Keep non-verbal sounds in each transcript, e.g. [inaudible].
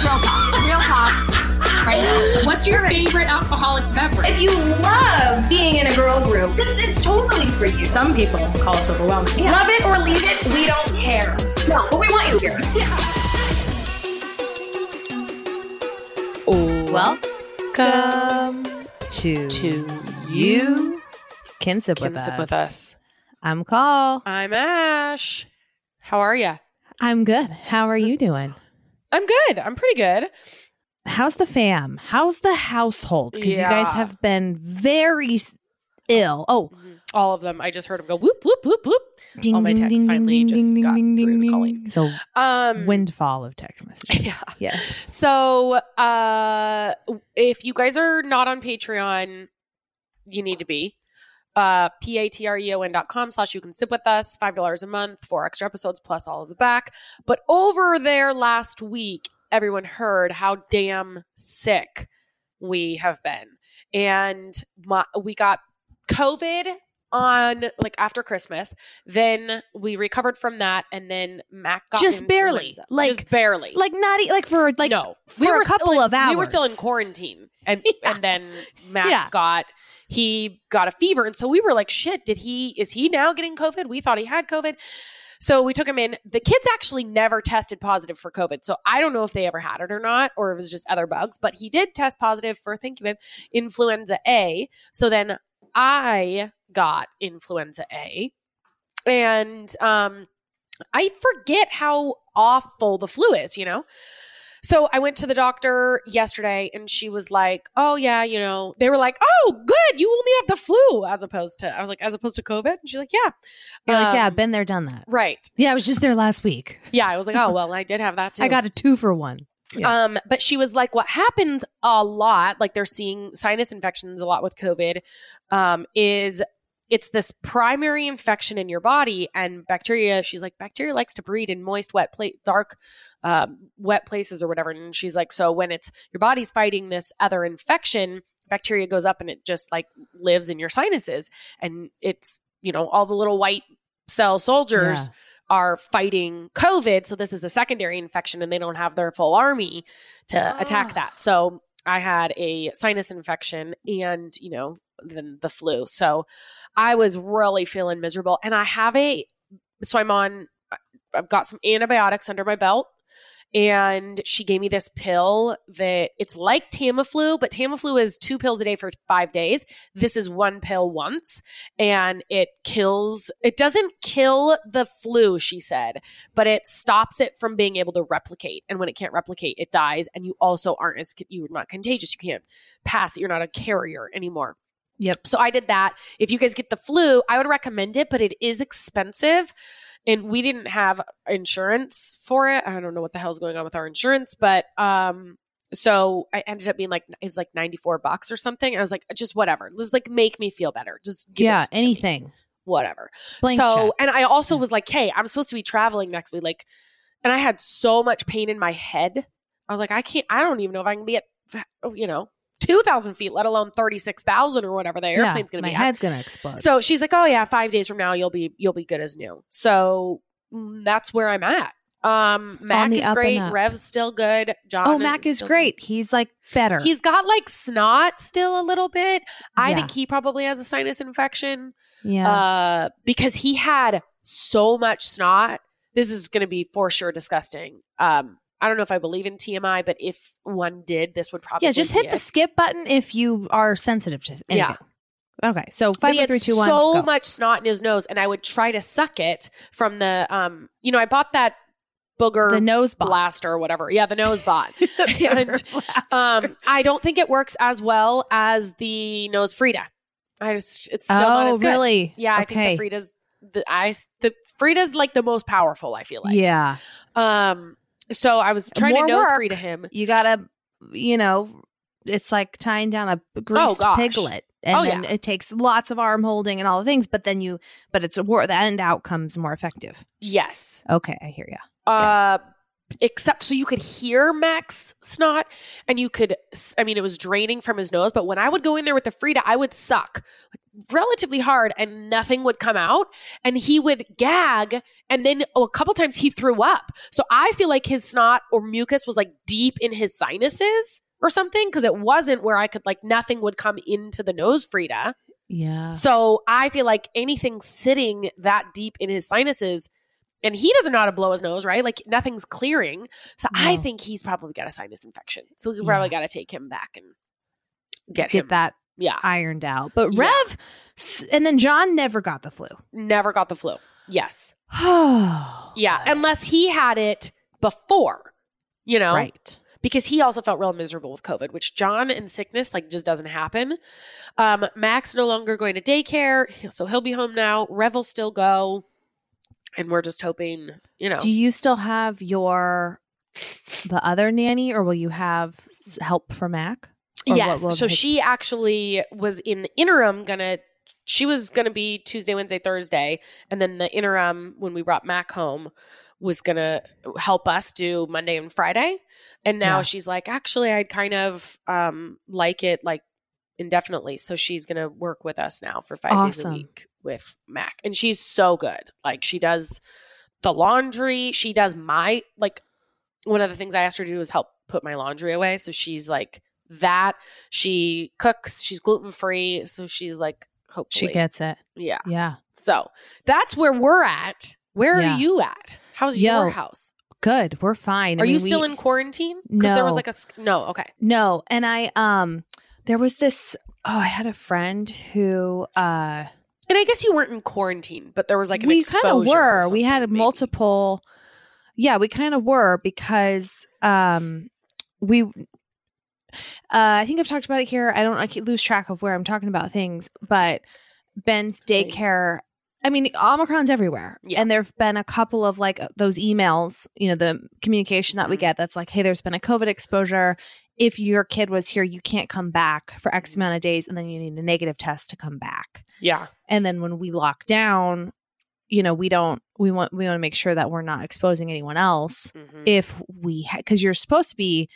Real talk. Real talk. Right now. What's your favorite alcoholic beverage? If you love being in a girl group, this is totally for you. Some people call us overwhelming. Love it or leave it, we don't care. No, but we want you here. Welcome to, To you can sip Can with sip us. with us. I'm Call. I'm Ash. How are you? I'm good. How are you doing? I'm good. I'm pretty good. How's the fam? How's the household? Because you guys have been very ill. Oh, All of them. I just heard them go whoop whoop whoop whoop. ding, All my texts ding, finally ding, just got through to. Colleen. So Um, windfall of text [laughs] messages. Yeah. Yeah. So, uh, if you guys are not on Patreon, you need to be. Uh, P-A-T-R-E-O-N dot com slash you can sip with us, $5 a month, four extra episodes plus all of the back. But over there last week, everyone heard how damn sick we have been. And my, we got COVID on like after Christmas. Then we recovered from that. And then Mac got Just barely. influenza. Like- just barely. Like not e- like for like no, for a couple still in, of hours. We were still in quarantine, and [laughs] Yeah. and then Mac Yeah. got he got a fever, and so we were like, "Shit, did he? Is he now getting COVID?" We thought he had COVID, so we took him in. The kids actually never tested positive for COVID, so I don't know if they ever had it or not, or it was just other bugs. But he did test positive for thank you, babe, influenza A. So then I got influenza A, and um, I forget how awful the flu is, you know? So I went to the doctor yesterday and she was like, Oh, yeah, you know, they were like, Oh, good. You only have the flu as opposed to, I was like, as opposed to COVID. And she's like, Yeah. You're like, yeah, Um, been there, done that. Right. Yeah, I was just there last week. Yeah. I was like, Oh, [laughs] well, I did have that too. I got a two for one. Yeah. Um, but she was like, what happens a lot, like they're seeing sinus infections a lot with COVID, um, is it's this primary infection in your body and bacteria. She's like, bacteria likes to breed in moist, wet, pla- dark, um, wet places or whatever. And she's like, so when it's your body's fighting this other infection, bacteria goes up and it just like lives in your sinuses, and it's you know all the little white cell soldiers Yeah. are fighting COVID. So this is a secondary infection and they don't have their full army to attack Ah. that. So I had a sinus infection and, you know, then the flu. So I was really feeling miserable. And I have a, so I'm on, I've got some antibiotics under my belt. And she gave me this pill that it's like Tamiflu, but Tamiflu is two pills a day for five days. This is one pill once and it kills it doesn't kill the flu she said but it stops it from being able to replicate and when it can't replicate it dies and you also aren't as you're not contagious you can't pass it you're not a carrier anymore Yep. so i did that if you guys get the flu i would recommend it but it is expensive and we didn't have insurance for it i don't know what the hell's going on with our insurance but um so I ended up being like it's like 94 bucks or something. I was like, just whatever. Just like make me feel better. Just give yeah, it to me anything. whatever. Blank so, check. and I also was like, hey, I'm supposed to be traveling next week. Like, and I had so much pain in my head. I was like, I can't, I don't even know if I can be at, you know, 2,000 feet, let alone 36,000 or whatever the airplane's yeah, going to be at. head's gonna explode. So she's like, oh yeah, five days from now, you'll be, you'll be good as new. So mm, that's where I'm at. Um, Mac is great. Rev's still good. John. oh, Mac is still great. He's like better. He's got like snot still a little bit. I Yeah. think he probably has a sinus infection yeah. uh, because he had so much snot. This is going to be for sure disgusting. Um, I don't know if I believe in TMI, but if one did, this would probably yeah, just hit the skip button if you are sensitive to anything. Yeah. Okay, so he four, had three, two, one. so go. much snot in his nose, and I would try to suck it from the um. You know, I bought that booger the nose bot. blaster or whatever. Yeah, the nose bot. [laughs] [laughs] and um, I don't think it works as well as the nose Frida. I just it's still not oh, as good. really? Yeah, I okay. think the Frida's the I the Frida's like the most powerful. I feel like. yeah, Um. So I was trying More to nose work. Frida him. you gotta, you know, it's like tying down a greased Oh, piglet, and Oh, then yeah. it takes lots of arm holding and all the things. But then you, but it's a war. The end outcome's more effective. Yes. Okay, I hear you. Uh. Except so you could hear Mac's snot, and you could. I mean, it was draining from his nose. But when I would go in there with the Frida, I would suck. Like, relatively hard and nothing would come out. And he would gag and then oh, a couple times he threw up. So i feel like his snot or mucus was like deep in his sinuses or something because it wasn't where i could like nothing would come into the nose frida. Yeah. so i feel like anything sitting that deep in his sinuses and he doesn't know how to blow his nose right? Like nothing's clearing. So i think he's probably got a sinus infection. So we Yeah. probably got to take him back and get, Get him. that yeah ironed out. But Rev, s- and then John never got the flu. never got the flu yes [sighs] Oh, Yeah, unless he had it before, you know, right. because he also felt real miserable with COVID, which John and sickness like just doesn't happen. Um, Mac's no longer going to daycare, so he'll be home now. Rev will still go, and we're just hoping, you know. Do you still have your the other nanny, or will you have help for Mac? Or yes, what so she actually was in the interim gonna. She was gonna be Tuesday, Wednesday, Thursday, and then the interim when we brought Mac home was gonna help us do Monday and Friday. And now Yeah. she's like, actually, I'd kind of um, like it like indefinitely. So she's gonna work with us now for five days a week with Mac, and she's so good. Like she does the laundry. She does my like one of the things I asked her to do is help put my laundry away. So she's like that. She cooks. She's gluten free. So she's like hopefully she gets it. yeah. Yeah, So that's where we're at. Where Yeah. are you at? How's Yo, your house? good. We're fine. I Are you still we- in quarantine? Because there was like a no. Okay. No, and I um, there was this. Oh, I had a friend who uh, And I guess you weren't in quarantine, but there was like an we kind of were. We had maybe. multiple. Yeah, we kind of were because um, we. Uh, I think I've talked about it here. I don't. I keep lose track of where I'm talking about things, but Ben's daycare. I mean, Omicron's everywhere, Yeah. and there've been a couple of like those emails. You know, the communication that we Mhm. get that's like, "Hey, there's been a COVID exposure. If your kid was here, you can't come back for X amount of days, and then you need a negative test to come back." Yeah. and then when we lock down you know we don't we want we want to make sure that we're not exposing anyone else Mhm. if we because you're supposed to be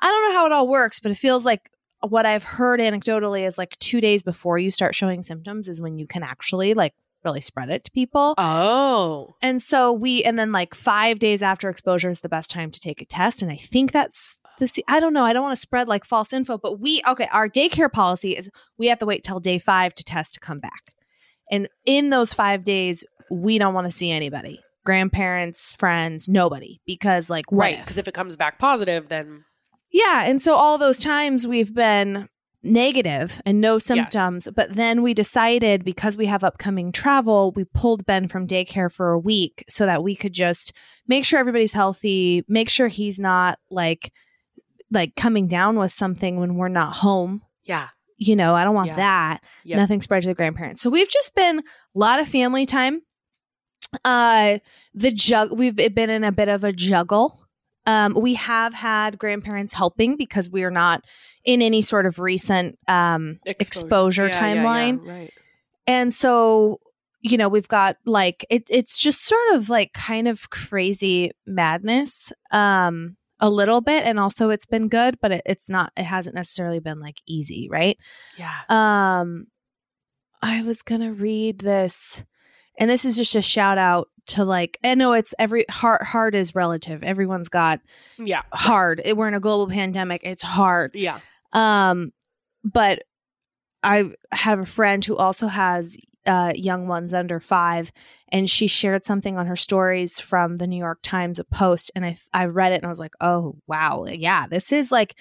i don't know how it all works but it feels like what i've heard anecdotally is like two days before you start showing symptoms is when you can actually like really spread it to people oh. and so we and then like five days after exposure is the best time to take a test and i think that's the i don't know i don't want to spread like false info but we okay our daycare policy is we have to wait till day five to test to come back and in those five days we don't want to see anybody grandparents friends nobody because like Right. Because if it comes back positive, then Yeah. And so all those times we've been negative and no symptoms. But then we decided because we have upcoming travel, we pulled Ben from daycare for a week so that we could just make sure everybody's healthy, make sure he's not like like coming down with something when we're not home. yeah. You know, I don't want Yeah. that. Yep. Nothing spread to the grandparents. So we've just been a lot of family time. Uh the jug we've been in a bit of a juggle. Um we have had grandparents helping because we are not in any sort of recent um exposure, Yeah, yeah, yeah. timeline. Right. And so, you know, we've got like it it's just sort of like kind of crazy madness. Um a little bit and also it's been good but it, it's not it hasn't necessarily been like easy right Yeah. um, I was gonna read this, and this is just a shout out to like I know it's every hard hard is relative. Everyone's got Yeah. hard. We're in a global pandemic. It's hard. Yeah. Um, but I have a friend who also has uh, young ones under five, and she shared something on her stories from the New York Times, a post, and I I read it and I was like, oh wow, yeah, this is like,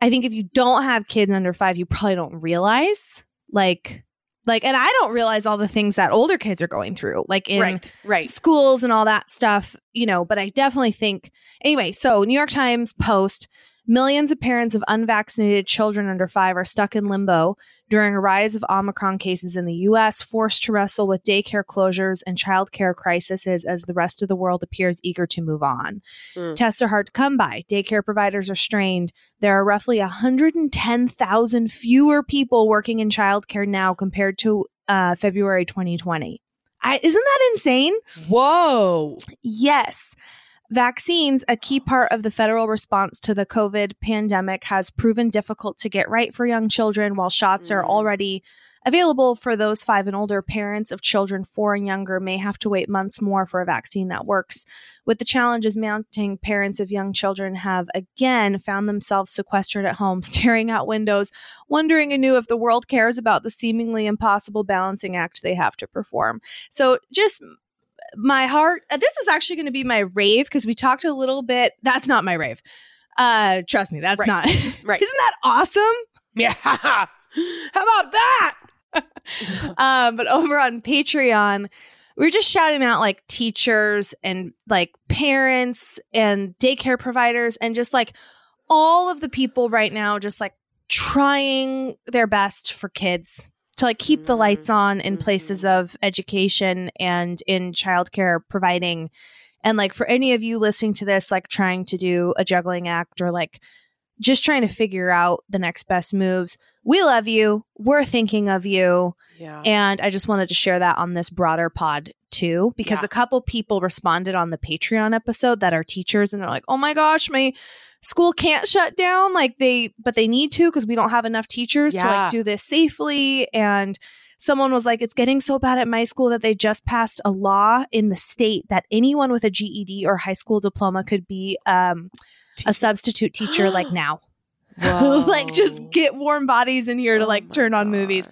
I think if you don't have kids under five, you probably don't realize like like, and I don't realize all the things that older kids are going through, like in right. Right. schools and all that stuff, you know, but I definitely think anyway, so New York Times post millions of parents of unvaccinated children under 5 are stuck in limbo during a rise of Omicron cases in the US, forced to wrestle with daycare closures and childcare crises as the rest of the world appears eager to move on. Mm. Tests are hard to come by. Daycare providers are strained. There are roughly 110,000 fewer people working in childcare now compared to uh, February 2020. I, isn't that insane? Whoa. Yes. Vaccines, a key part of the federal response to the COVID pandemic, has proven difficult to get right for young children while shots are Mm. already available for those five and older. Parents of children four and younger may have to wait months more for a vaccine that works. With the challenges mounting, parents of young children have again found themselves sequestered at home, [laughs] staring out windows, wondering anew if the world cares about the seemingly impossible balancing act they have to perform. So just my heart uh, this is actually going to be my rave because we talked a little bit that's not my rave uh trust me that's Right. not [laughs] Right. isn't that awesome Yeah. How about that? um [laughs] but over on patreon we are just shouting out like teachers and like parents and daycare providers and just like all of the people right now just like trying their best for kids to like keep the lights on in places of education and in childcare providing. And like for any of you listening to this like trying to do a juggling act or like just trying to figure out the next best moves we love you we're thinking of you Yeah. and I just wanted to share that on this broader pod too, because Yeah. a couple people responded on the Patreon episode that are teachers and they're like, oh my gosh, my school can't shut down. Like they, but they need to because we don't have enough teachers to like do this safely. And someone was like, it's getting so bad at my school that they just passed a law in the state that anyone with a GED or high school diploma could be um, a substitute teacher like [gasps] now. [laughs] like just get warm bodies in here to Oh like my turn on movies.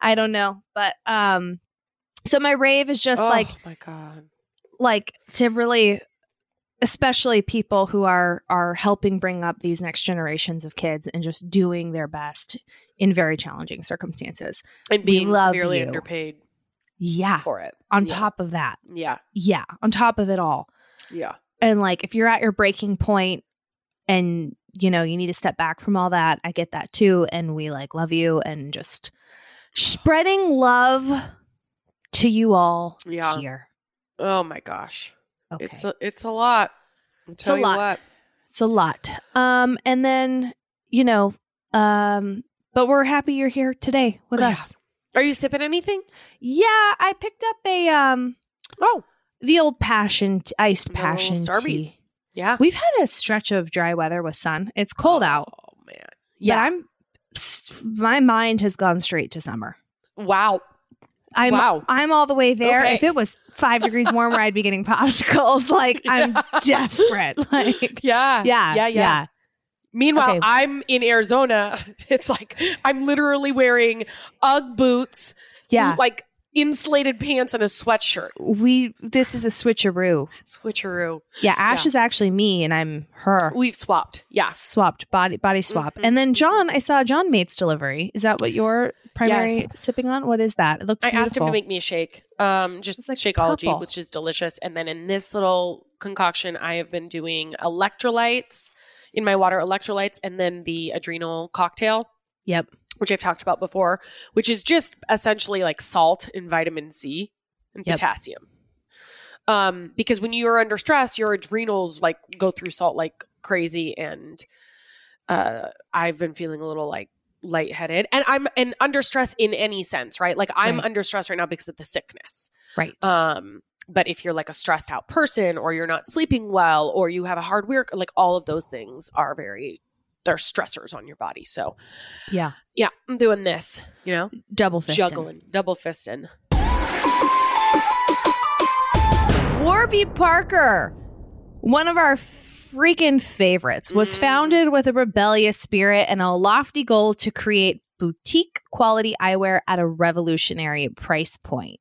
I don't know, but um so my rave is just oh like my god. like to really especially people who are are helping bring up these next generations of kids and just doing their best in very challenging circumstances. And being severely you. underpaid Yeah. for it. On Yeah. top of that. Yeah. Yeah, on top of it all. Yeah. And like if you're at your breaking point and you know, you need to step back from all that, I get that too and we like love you and just spreading love to you all Yeah. here. Oh my gosh. Okay. It's a it's a lot. I'll tell a you lot. what. It's a lot. Um, and then, you know, um, but we're happy you're here today with Yeah. us. Are you sipping anything? Yeah, I picked up a um Oh. the old passion t- iced passion tea. Yeah. We've had a stretch of dry weather with sun. It's cold oh, out. Oh man. Yeah, Yeah. I'm my mind has gone straight to summer. wow. I'm Wow. I'm all the way there. Okay. If it was five degrees warmer, I'd be getting [laughs] popsicles. Like [laughs] I'm desperate. [laughs] Like Yeah. yeah, Yeah. Yeah. Meanwhile, Okay. I'm in Arizona. It's like I'm literally wearing UGG boots, yeah. like insulated pants and a sweatshirt. We this is a switcheroo. Switcheroo. Yeah, Ash Yeah. is actually me and I'm her. We've swapped. Yeah. Swapped body body swap. Mhm. And then John, I saw John Mate's delivery. Is that what you're primary Yes. sipping on? What is that? It looked I beautiful. asked him to make me a shake. Um, just It's like Shakeology, purple. which is delicious. And then in this little concoction, I have been doing electrolytes in my water, electrolytes, and then the adrenal cocktail, Yep. Which I've talked about before, which is just essentially like salt and vitamin C and Yep. potassium. Um, because when you're under stress, your adrenals like go through salt like crazy, and uh, I've been feeling a little like lightheaded, and I'm and under stress in any sense, right? Like I'm Right. under stress right now because of the sickness. Right. Um, but if you're like a stressed out person, or you're not sleeping well, or you have a hard work, like all of those things are very they're stressors on your body. So yeah. yeah, I'm doing this, you know, Double fist. juggling, double fisting. Warby Parker, one of our freaking favorites, was Mhm. founded with a rebellious spirit and a lofty goal to create boutique quality eyewear at a revolutionary price point.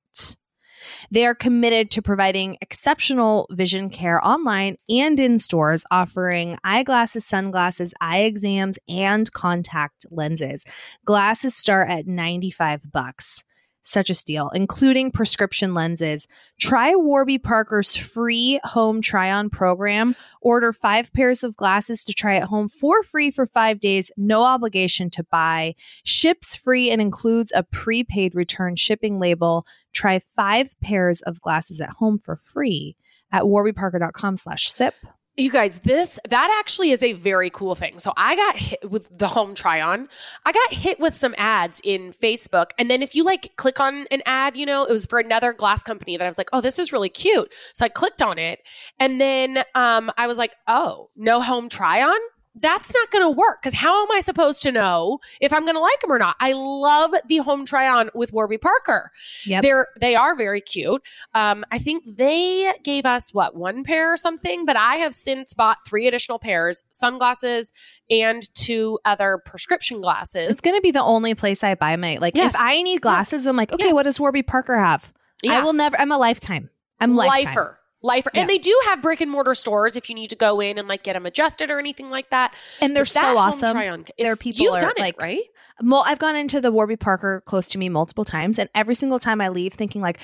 They are committed to providing exceptional vision care online and in stores, offering eyeglasses, sunglasses, eye exams, and contact lenses. Glasses start at 95 bucks. Such a steal, including prescription lenses. Try Warby Parker's free home try on program. Order five pairs of glasses to try at home for free for five days, no obligation to buy. Ships free and includes a prepaid return shipping label. Try five pairs of glasses at home for free at warbyparker.com slash sip. You guys, this that actually is a very cool thing. So I got hit with the home try on. I got hit with some ads in Facebook. And then if you like click on an ad, you know, it was for another glass company that I was like, oh, this is really cute. So I clicked on it. And then um I was like, oh, no home try on? That's not going to work because how am I supposed to know if I'm going to like them or not? I love the home try on with Warby Parker. Yep. They're they are very cute. Um, I think they gave us what one pair or something, but I have since bought three additional pairs, sunglasses and two other prescription glasses. It's gonna be the only place I buy my like. Yes. If I need glasses, I'm like, okay, Yes. what does Warby Parker have? I will never. I'm a lifetime. I'm lifetime. Lifer. Yeah. And they do have brick and mortar stores if you need to go in and like get them adjusted or anything like that. and they're But so awesome. try-on- Their it's- people you've are, done like- it, right? Well, I've gone into the Warby Parker close to me multiple times, and every single time I leave, thinking like,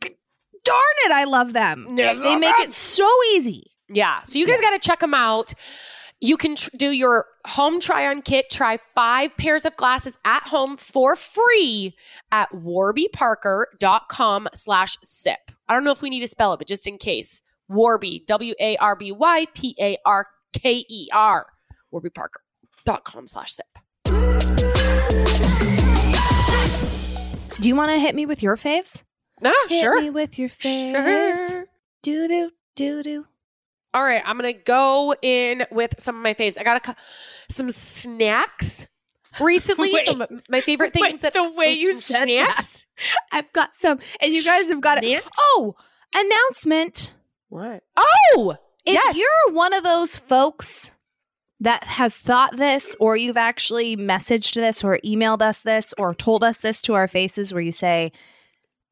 "Darn it, I love them." They make it so easy. Yeah. So you guys got to check them out. You can tr- do your home try on kit. Try five pairs of glasses at home for free at warbyparker.com slash sip. I don't know if we need to spell it, but just in case. Warby, W A R B Y P A R K E R. warbyparker.com slash sip. Do you want to hit me with your faves? Ah, Hit sure. me with your faves. Sure. Do do do do. All right, I'm gonna go in with some of my faves. I got a, some snacks recently. [laughs] Wait. some my favorite Wait, things that the way you some said snacks. I've got some, and you guys have got it. Oh, announcement! What? Oh, If yes. you're one of those folks that has thought this, or you've actually messaged this, or emailed us this, or told us this to our faces, where you say,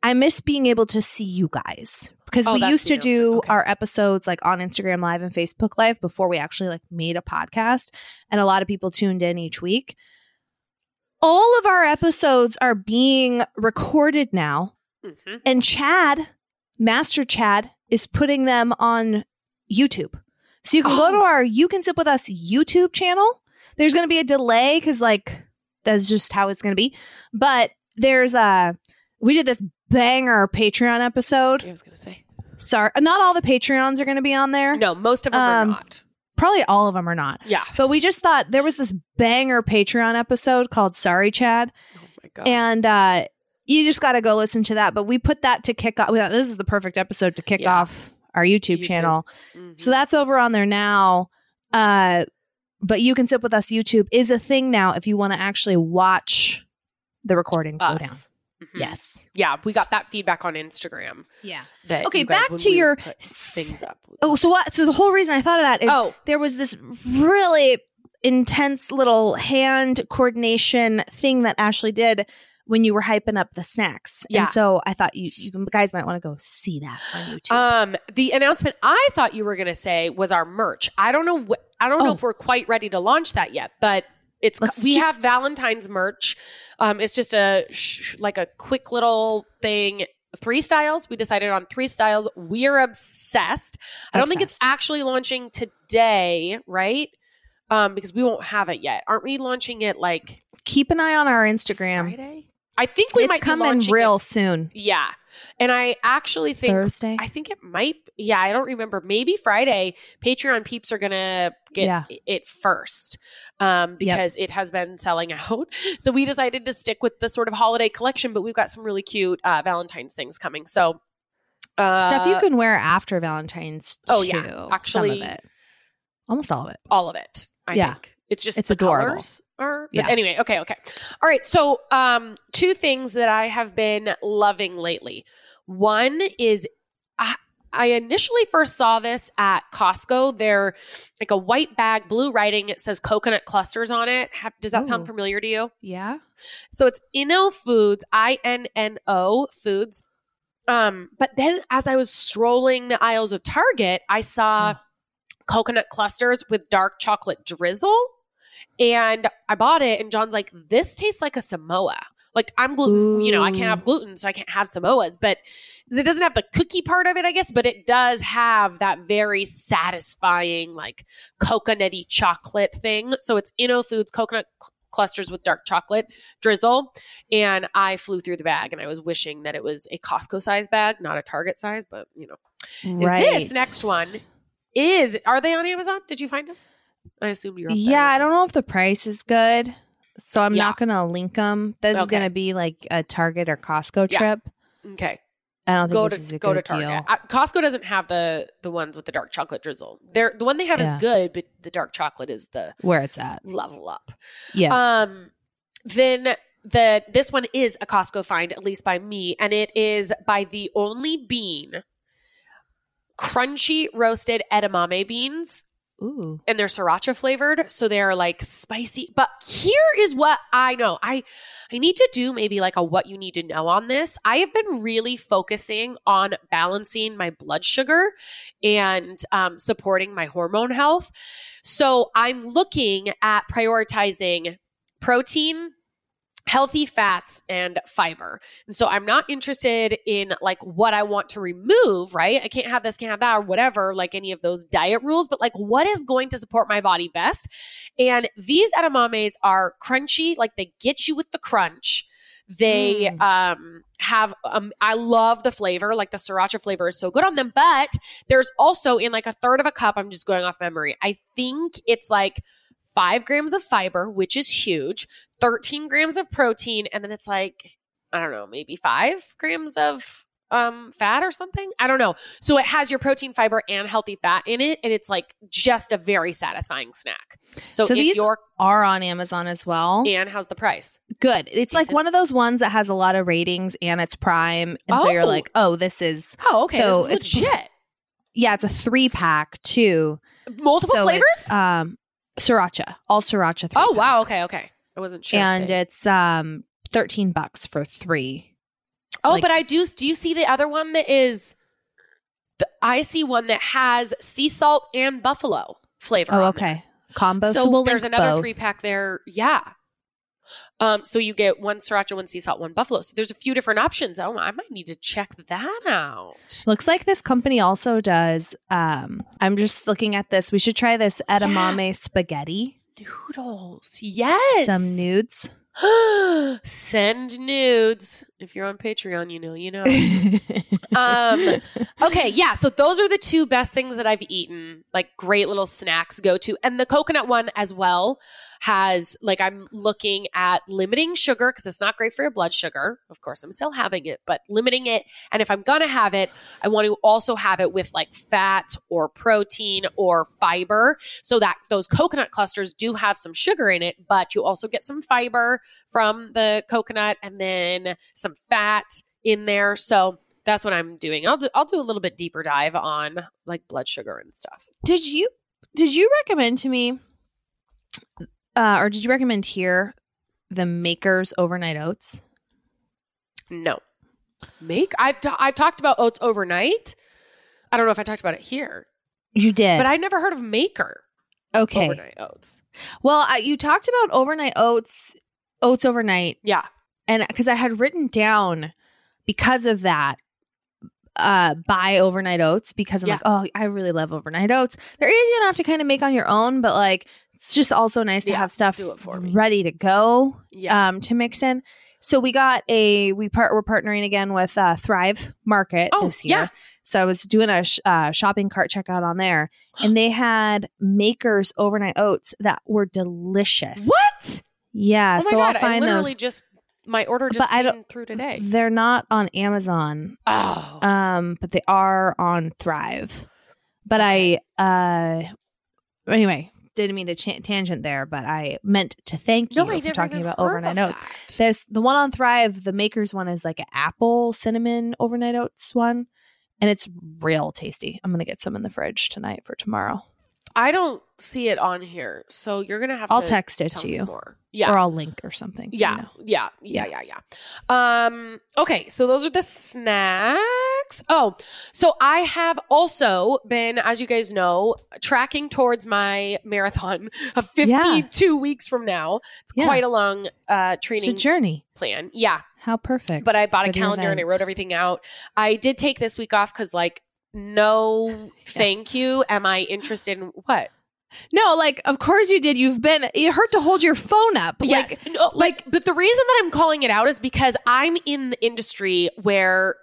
I miss being able to see you guys. Because Oh, we used to do. Okay. our episodes like on Instagram Live and Facebook Live before we actually like made a podcast. And a lot of people tuned in each week. All of our episodes are being recorded now Mhm. and Chad, Master Chad, is putting them on YouTube. So you can go Oh. to our You Can Sip With Us YouTube channel. There's going to be a delay because, like, that's just how it's going to be. But there's a, we did this banger Patreon episode. I was gonna say Sorry, not all the Patreons are going to be on there. no. Most of them are Um, not. Probably all of them are not. Yeah. But we just thought there was this banger Patreon episode called Sorry Chad. Oh my god. and uh you just got to go listen to that but we put that to kick off we thought this is the perfect episode to kick Yeah. off our youtube, YouTube. channel Mhm. so that's over on there now uh but you can sip with us youtube is a thing now if you want to actually watch the recordings go down Mhm. yes Yeah, we got that feedback on Instagram. yeah That Okay, back to your things up. oh so what so the whole reason i thought of that is oh, there was this really intense little hand coordination thing that Ashley did when you were hyping up the snacks. Yeah. And so I thought you, you guys might want to go see that on YouTube. Um, the announcement I thought you were going to say was our merch. I don't know. Wh- I don't know Oh. if we're quite ready to launch that yet, but it's Let's we just- have Valentine's merch. Um, it's just a sh- like a quick little thing. Three styles. We decided on three styles. We're obsessed. I don't think it's actually launching today, right? Um, because we won't have it yet. Aren't we launching it like Keep an eye on our Instagram. Friday? I think we it's might come in real It, soon. yeah, and I actually think Thursday. I think it might. Yeah, I don't remember. Maybe Friday. Patreon peeps are gonna get Yeah. it first um, because it has been selling out. [laughs] So we decided to stick with the sort of holiday collection, but we've got some really cute uh, Valentine's things coming. So uh, Stuff you can wear after Valentine's. Oh, yeah. Actually- Some of it. Almost all of it. all of it. I Yeah. think it's just It's the adorable. colors are. But Yeah. Anyway, okay, okay. All right. So, um, two things that I have been loving lately. One is I, I initially first saw this at Costco. They're like a white bag, blue writing. It says coconut clusters on it. Have, does that sound familiar to you? Yeah. So it's Inno Foods, I N N O Foods. Um, but then as I was strolling the aisles of Target, I saw coconut clusters with dark chocolate drizzle. And I bought it, and John's like, this tastes like a Samoa. Like I'm gluten, you know, I can't have gluten, so I can't have Samoas. But it doesn't have the cookie part of it, I guess, but it does have that very satisfying, like coconutty chocolate thing. So it's Inno Foods coconut cl- clusters with dark chocolate drizzle. And I flew through the bag and I was wishing that it was a Costco size bag, not a Target size, but you know. And Right. This next one is are they on Amazon? Did you find them? I assume you're Yeah, I don't know if the price is good. So I'm Yeah. not going to link them. This is going to be like a Target or Costco Yeah. trip. Okay. I don't think go this is to go to Target. Uh, Costco doesn't have the the ones with the dark chocolate drizzle. They're the one they have Yeah. is good, but the dark chocolate is the Where it's at. level up. Yeah. Um, then the this one is a Costco find, at least by me, and it is by the only bean, crunchy roasted edamame beans, Ooh. and they're sriracha flavored, so they're like spicy. But here is what I know. I I need to do maybe like a what you need to know on this. I have been really focusing on balancing my blood sugar and um, supporting my hormone health. So I'm looking at prioritizing protein healthy fats and fiber. And so I'm not interested in like what I want to remove, right? I can't have this, can't have that, or whatever, like any of those diet rules, but like what is going to support my body best. And these edamames are crunchy, like they get you with the crunch. They Mm. um have um I love the flavor, like the sriracha flavor is so good on them, but there's also in like a third of a cup, I'm just going off memory. I think it's like five grams of fiber, which is huge, 13 grams of protein, and then it's like, I don't know, maybe five grams of um fat or something. I don't know. So it has your protein, fiber, and healthy fat in it, and it's like just a very satisfying snack. So, So if these you're Are on Amazon as well. and how's the price? Good. It's like one of those ones that has a lot of ratings and it's prime. And so you're Oh. like, oh, this is Oh, okay. So it's- legit. yeah, it's a three pack too. Multiple so flavors? Um sriracha. All sriracha three oh wow, okay, okay. I wasn't sure. And they- it's um thirteen bucks for three. Oh, Like- but I do. Do you see the other one that is? The, I see one that has sea salt and buffalo flavor. Oh, okay. Combo. So, So we'll there's another both. three pack there. Yeah. Um. So you get one sriracha, one sea salt, one buffalo. So there's a few different options. Oh, I might need to check that out. Looks like this company also does. Um, I'm just looking at this. We should try this edamame spaghetti. Noodles. Yes. Some nudes. [gasps] Send nudes. If you're on Patreon, you know, you [laughs] know. um okay yeah so those are the two best things that i've eaten like great little snacks go to. And the coconut one as well has like i'm looking at limiting sugar because it's not great for your blood sugar. Of course i'm still having it but limiting it. And if i'm gonna have it i want to also have it with like fat or protein or fiber so that those coconut clusters do have some sugar in it but you also get some fiber from the coconut and then some fat in there so that's what I'm doing. I'll do I'll do a little bit deeper dive on like blood sugar and stuff. did you did you recommend to me uh, or did you recommend here the makers overnight oats No. Make I've ta- I've talked about oats overnight. I don't know if I talked about it here, you did but I never heard of Maker okay overnight oats. well I, you talked about overnight oats oats overnight Yeah. And because i had written down because of that uh buy overnight oats because i'm Yeah. like oh i really love overnight oats they're easy enough to kind of make on your own but like it's just also nice to have stuff ready to go Yeah. um to mix in so we got a we part we're partnering again with uh thrive market Oh, this year yeah. so i was doing a sh- uh, shopping cart checkout on there and they had makers overnight oats that were delicious what? yeah oh so god! i'll find I literally those just my order just I don't- came through today. they're not on amazon Oh. um but they are on thrive but i uh anyway didn't mean to ch- tangent there but i meant to thank you no, for talking about overnight oats that. there's the one on thrive the makers one is like an apple cinnamon overnight oats one and it's real tasty i'm gonna get some in the fridge tonight for tomorrow I don't see it on here, so you're gonna have i'll to text it to you more. Yeah, or i'll link or something you Yeah, know. yeah, yeah, yeah, yeah. Um, okay, so those are the snacks. Oh, so I have also been, as you guys know, tracking towards my marathon of 52 weeks from now. It's Yeah. quite a long uh it's a training journey plan. Yeah. how perfect But I bought a calendar and I wrote everything out. I did take this week off because like no [laughs] thank you. Am I interested in what? no like of course you did you've been it hurt to hold your phone up like yes. No, like, but the reason that I'm calling it out is because I'm in the industry where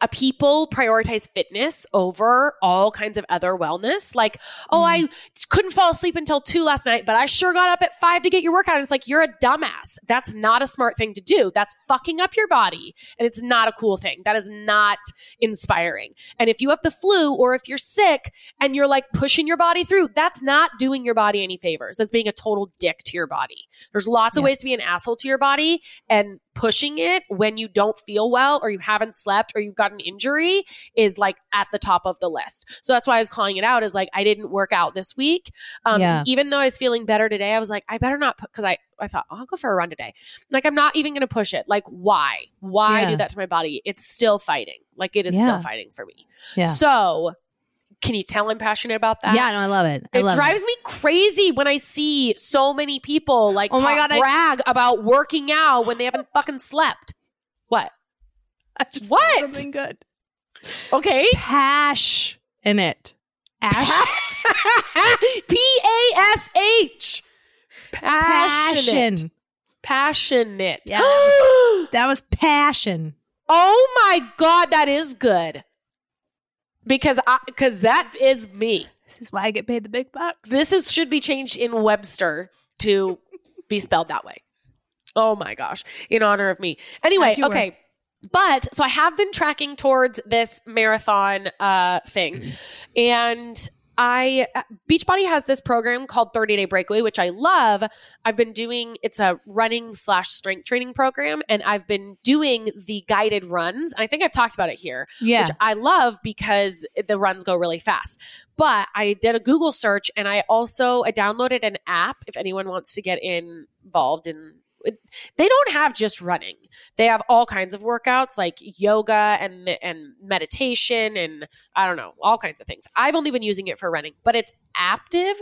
uh, people prioritize fitness over all kinds of other wellness. Like, oh, I couldn't fall asleep until two last night, but I sure got up at five to get your workout. And it's like, you're a dumbass. That's not a smart thing to do. That's fucking up your body. And it's not a cool thing. That is not inspiring. And if you have the flu or if you're sick and you're like pushing your body through, that's not doing your body any favors. That's being a total dick to your body. There's lots of ways to be an asshole to your body and pushing it when you don't feel well or you haven't slept or you've got an injury is like at the top of the list. So that's why I was calling it out is like I didn't work out this week. Um, Yeah. even though I was feeling better today, I was like, I better not put because I I thought oh, I'll go for a run today. Like I'm not even gonna push it. Like why? Why Yeah. do that to my body? It's still fighting. Like it is Yeah. still fighting for me. Yeah. So can you tell I'm passionate about that? yeah, no, I love it. I It love drives me crazy when I see so many people like Oh my God, I- brag about working out when they haven't [laughs] fucking slept. What? it. What? Something good. Okay. Pash in it. Ash. [laughs] P A S H. Passion. Passionate. Yeah, that [gasps] That was passion. oh my god, that is good. Because I because that is me. This is why I get paid the big bucks. This is should be changed in Webster to be spelled that way. Oh my gosh, in honor of me. Anyway, you were. okay. But so I have been tracking towards this marathon uh thing. [clears throat] And I uh, Beachbody has this program called 30 Day Breakaway, which I love. I've been doing it's a running slash strength training program, and I've been doing the guided runs. I think I've talked about it here Yeah. which I love because the runs go really fast. But I did a Google search and I also I downloaded an app if anyone wants to get involved in they don't have just running. They have all kinds of workouts like yoga and and meditation and I don't know, all kinds of things. I've only been using it for running, but it's Aaptiv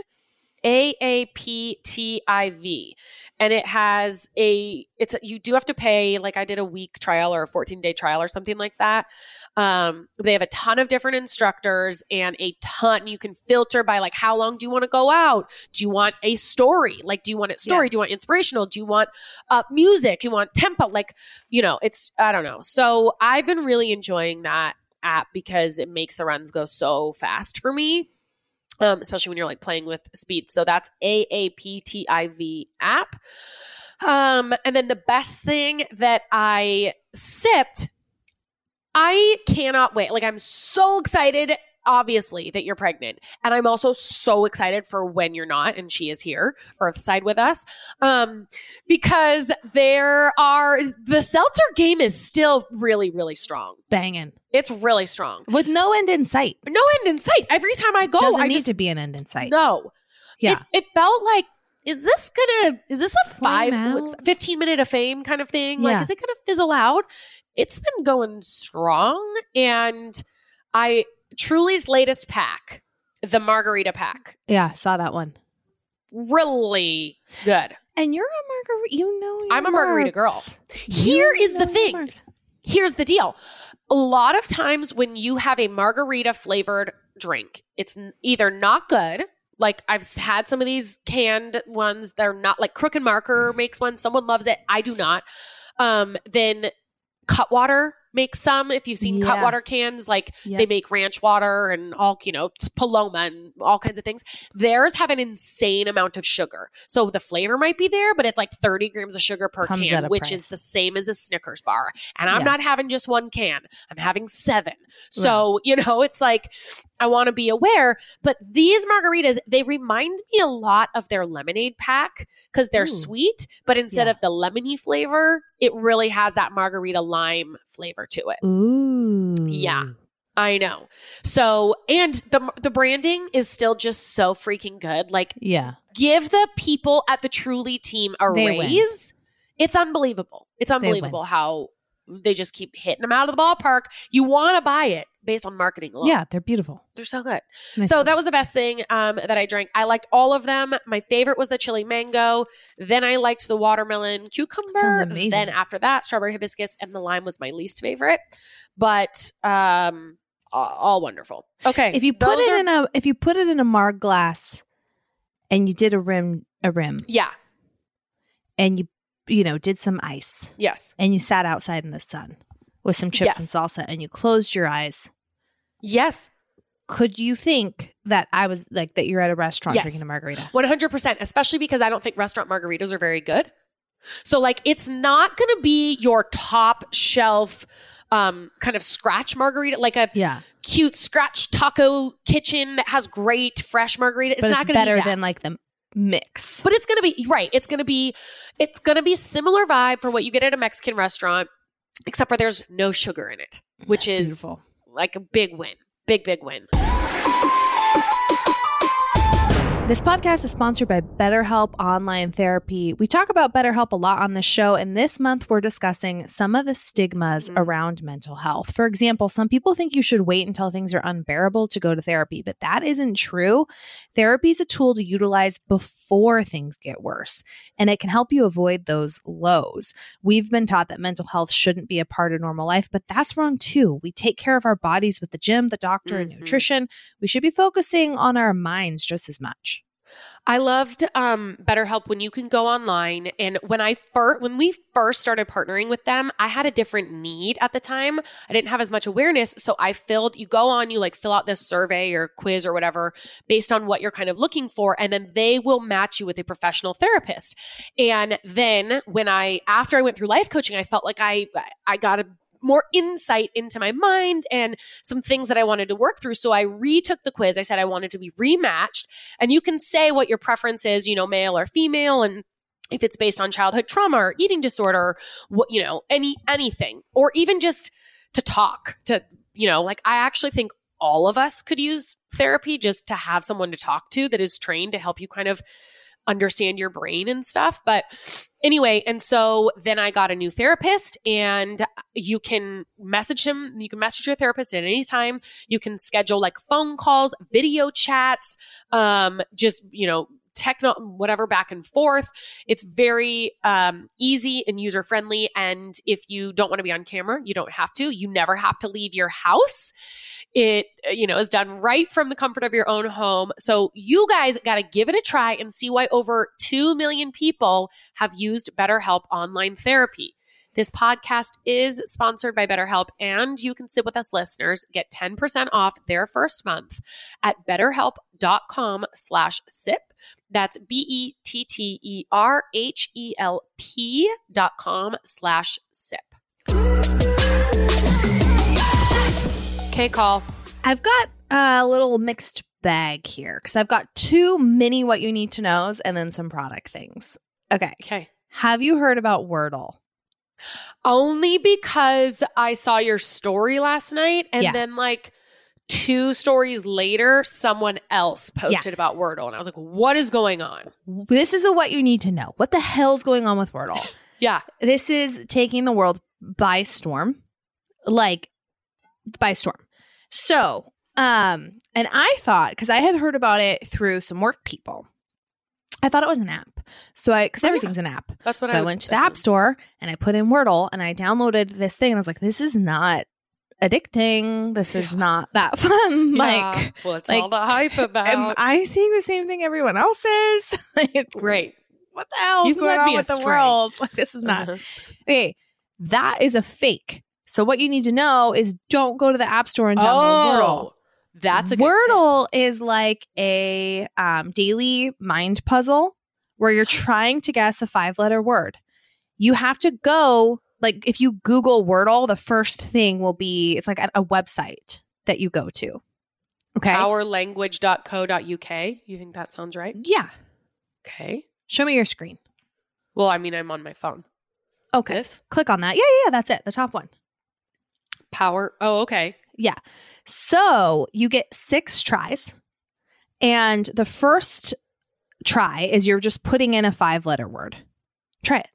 A A P T I V. And it has a it's you do have to pay like I did a week trial or a 14 day trial or something like that. Um, they have a ton of different instructors and a ton. You can filter by like how long do you want to go out? Do you want a story? Like, do you want it story? Yeah. Do you want inspirational? Do you want uh, music? Do you want tempo? Like, you know, it's I don't know. So I've been really enjoying that app because it makes the runs go so fast for me. Um, especially when you're like playing with speed. So that's A A P T I V app. Um, and then the best thing that I sipped I cannot wait. Like, I'm so excited, obviously, that you're pregnant. And I'm also so excited for when you're not, and she is here, Earthside with us. Um, because there are, the seltzer game is still really, really strong. Banging. It's really strong. With no end in sight. No end in sight. Every time I go, Doesn't I need just to be an end in sight. no. Yeah. It, it felt like, is this gonna, is this a five, what's, out? 15 minute of fame kind of thing? Like, is it gonna fizzle out? It's been going strong. And I, Truly's latest pack, the margarita pack, Yeah, saw that one. really good. And you're a margarita. You know, I'm a margarita girl. marks. Here You is the thing. marks. Here's the deal. A lot of times when you have a margarita flavored drink, it's either not good. Like I've had some of these canned ones. They're not like Crook and Marker makes one. Someone loves it. I do not. Um, then Cutwater makes some. If you've seen Yeah. Cutwater cans, like they make ranch water and all, you know, Paloma and all kinds of things. Theirs have an insane amount of sugar. So the flavor might be there, but it's like 30 grams of sugar per Comes can, which price. is the same as a Snickers bar. And I'm Yeah. not having just one can, I'm having seven. So, you know, it's like I want to be aware. But these margaritas, they remind me a lot of their lemonade pack because they're Ooh. sweet, but instead Yeah. of the lemony flavor, it really has that margarita lime flavor to it. Ooh. Yeah. I know. So, and the the branding is still just so freaking good. Like Yeah. give the people at the Truly team a They win. raise. It's unbelievable. It's win. unbelievable how they just keep hitting them out of the ballpark. You want to buy it based on marketing alone. Yeah, they're beautiful. They're so good. Nice. So that was the best thing um, that I drank. I liked all of them. My favorite was the chili mango. Then I liked the watermelon cucumber. Then after that, strawberry hibiscus and the lime was my least favorite. But um, all, wonderful. Okay, if you put it are- in a if you put it in a marg glass and you did a rim a rim yeah, and you you know did some ice yes. and you sat outside in the sun with some chips Yes. and salsa and you closed your eyes, Yes. could you think that I was like that you're at a restaurant Yes. drinking a margarita? 100%, especially because I don't think restaurant margaritas are very good. So, like, it's not going to be your top shelf um, kind of scratch margarita, like a Yeah. cute scratch taco kitchen that has great fresh margarita. It's not going to be better than like the mix. but it's going to be right. It's going to be, it's going to be similar vibe for what you get at a Mexican restaurant, except for there's no sugar in it, which is Beautiful. Like a big win. Big, big win. This podcast is sponsored by BetterHelp Online Therapy. We talk about BetterHelp a lot on the show, and this month we're discussing some of the stigmas Mm. around mental health. For example, some people think you should wait until things are unbearable to go to therapy, but that isn't true. Therapy is a tool to utilize before things get worse, and it can help you avoid those lows. We've been taught that mental health shouldn't be a part of normal life, but that's wrong too. We take care of our bodies with the gym, the doctor, and Mhm. nutrition. We should be focusing on our minds just as much. I loved um, BetterHelp when you can go online. And when I first, when we first started partnering with them, I had a different need at the time. I didn't have as much awareness, so I filled. You go on, you like fill out this survey or quiz or whatever based on what you're kind of looking for, and then they will match you with a professional therapist. And then when I, after I went through life coaching, I felt like I, I got a more insight into my mind and some things that I wanted to work through. So I retook the quiz. I said I wanted to be rematched and you can say what your preference is, you know, male or female, and if it's based on childhood trauma or eating disorder, what you know, any anything, or even just to talk to, you know, like I actually think all of us could use therapy just to have someone to talk to that is trained to help you kind of understand your brain and stuff. But anyway, and so then I got a new therapist, and you can message him. You can message your therapist at any time. You can schedule like phone calls, video chats, um, just you know techno whatever back and forth. It's very um, easy and user friendly and if you don't want to be on camera you don't have to. You never have to leave your house. It you know is done right from the comfort of your own home. So you guys got to give it a try and see why over 2 million people have used betterhelp online therapy this podcast is sponsored by BetterHelp, and you can sip with us listeners, get 10% off their first month at betterhelp.com slash sip. That's E B-E-T-T-E-R-H-E-L-P dot com slash sip. Okay, call. I've got a little mixed bag here because I've got two mini what you need to knows and then some product things. Okay. Okay. Have you heard about Wordle? Only because I saw your story last night and Yeah. then like two stories later, someone else posted about Wordle. And I was like, what is going on? This is a what you need to know. What the hell's going on with Wordle? [laughs] Yeah. this is taking the world by storm. Like by storm. So, um, and I thought because I had heard about it through some work people. I thought it was an app. So I because Oh, yeah. everything's an app. That's what so I, would went to the app store and I put in Wordle and I downloaded this thing and I was like, this is not addicting. This is Yeah. not that [laughs] fun. Yeah. Like, what's like, all the hype about? am? I seeing the same thing everyone else is? [laughs] Like, Great. What the hell is going on with the world? [laughs] Like, this is not. Uh-huh. Okay, that is a fake. So what you need to know is don't go to the app store and download Oh, that's a Wordle. is like a um, daily mind puzzle where you're [gasps] trying to guess a five letter word. You have to go like if you Google Wordle, the first thing will be it's like a, a website that you go to. Okay. powerlanguage.co.uk. You think that sounds right? yeah. Okay. Show me your screen. Well, I mean, I'm on my phone. Okay. This Click on that. Yeah, yeah, yeah. That's it. The top one. power. Oh, okay. So you get six tries. And the first try is you're just putting in a five letter word. Try it.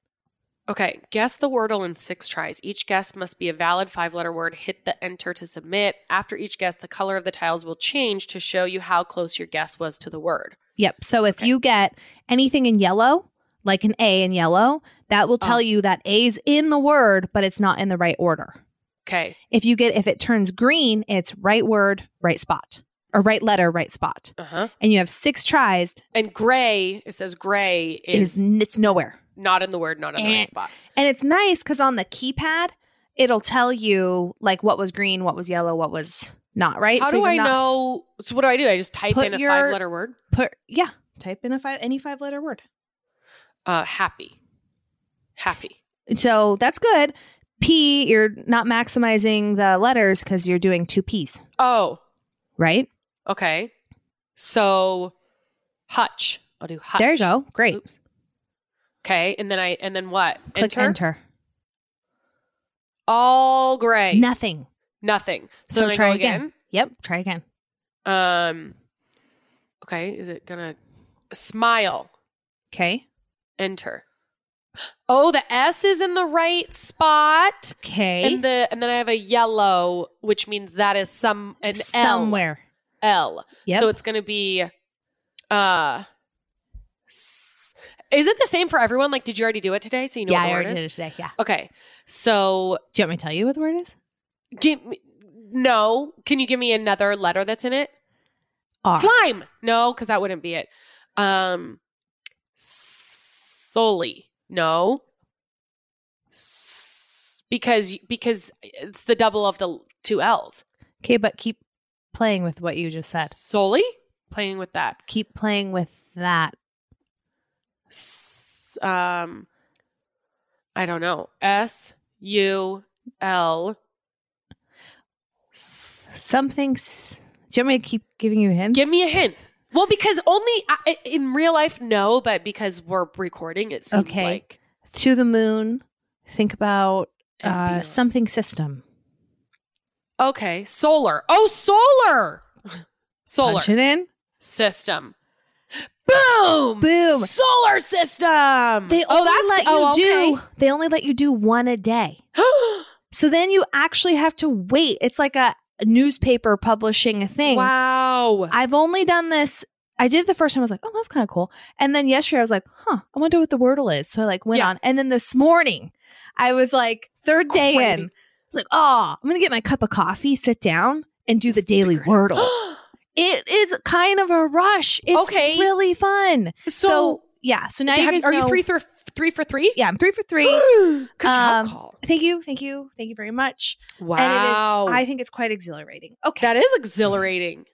Okay. Guess the Wordle in six tries. Each guess must be a valid five letter word. Hit the enter to submit. After each guess, the color of the tiles will change to show you how close your guess was to the word. Yep. So if Okay. you get anything in yellow, like an A in yellow, that will tell Oh. you that A's in the word, but it's not in the right order. Okay. If you get if it turns green, it's right word, right spot. Or right letter, right spot. Uh huh. And you have six tries, And gray, it says gray is is it's nowhere. not in the word, not in the right spot. And it's nice because on the keypad, it'll tell you like what was green, what was yellow, what was not, right? How So do I not- know? So what do I do? I just type in a your- five letter word. Put yeah, type in a five any five letter word. Uh, happy. Happy. So that's good. P, you're not maximizing the letters because you're doing two P's, Oh, right? okay. So hutch. I'll do hutch. There you go. Great. Oops. Okay, and then I and then what? Click enter. All gray. Nothing. Nothing. So, So try again. again. Yep. Try again. Um. Okay, is it gonna smile? Okay. Enter. Oh, the S is in the right spot, Okay. and the and then I have a yellow, which means that is some an Somewhere. L. L. Yep. So it's gonna be. Uh. s- Is it the same for everyone? Like, did you already do it today? So you know yeah, what I the word already is. did it today. Yeah. Okay, so Do you want me to tell you what the word is? give me. No, can you give me another letter that's in it? R. Slime. No, because that wouldn't be it. Um, solely. No. Because because it's the double of the two L's. Okay, but keep playing with what you just said. Solely playing with that. Keep playing with that. S- um, I don't know. S U L Something. s- Do you want me to keep giving you hints? Give me a hint. Well, because only I, in real life, no, but because we're recording, it seems Okay. like to the moon. Think about uh, something system. Okay, solar. Oh, solar. [laughs] solar Punch it in. system. Boom. Boom. Solar system. They oh, only that's let you oh, do. okay. They only let you do one a day. [gasps] So then you actually have to wait. It's like a newspaper publishing a thing. wow. I've only done this. I did it the first time. I was like, oh, that's kind of cool. And then yesterday, I was like, huh, I wonder what the Wordle is. So I like went Yeah. on. And then this morning, I was like, third day Crazy. in, I was like, oh, I'm gonna get my cup of coffee, sit down, and do the daily. Wordle. [gasps] it is kind of a rush. It's Okay. really fun. So, So, yeah. So now you have- guys are you three for three for three? Yeah, I'm three for three. [gasps] Good Um, call. Thank you, thank you, thank you very much. Wow. And it is. I think it's quite exhilarating. Okay, that is exhilarating.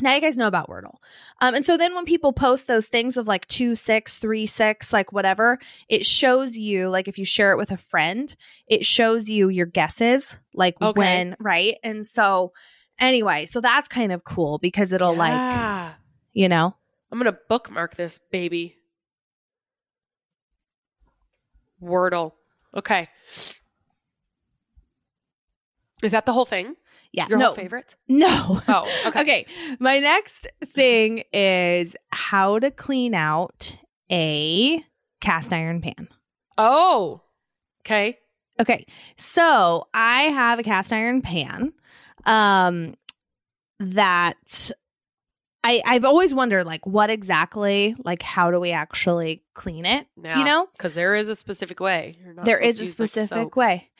now you guys know about Wordle. Um, and so then when people post those things of like two six, three six, like whatever, it shows you like if you share it with a friend, it shows you your guesses, like Okay. when right. And so anyway, so that's kind of cool because it'll like you know I'm gonna bookmark this baby. Wordle. Okay. Is that the whole thing? yeah Your no whole favorite? no Oh, [laughs] okay. okay. My next thing is how to clean out a cast iron pan. Oh. Okay. Okay. So I have a cast iron pan um that I I've always wondered like what exactly like how do we actually clean it? Yeah. You know? Because there is a specific way. There is a use, like, specific soap. way.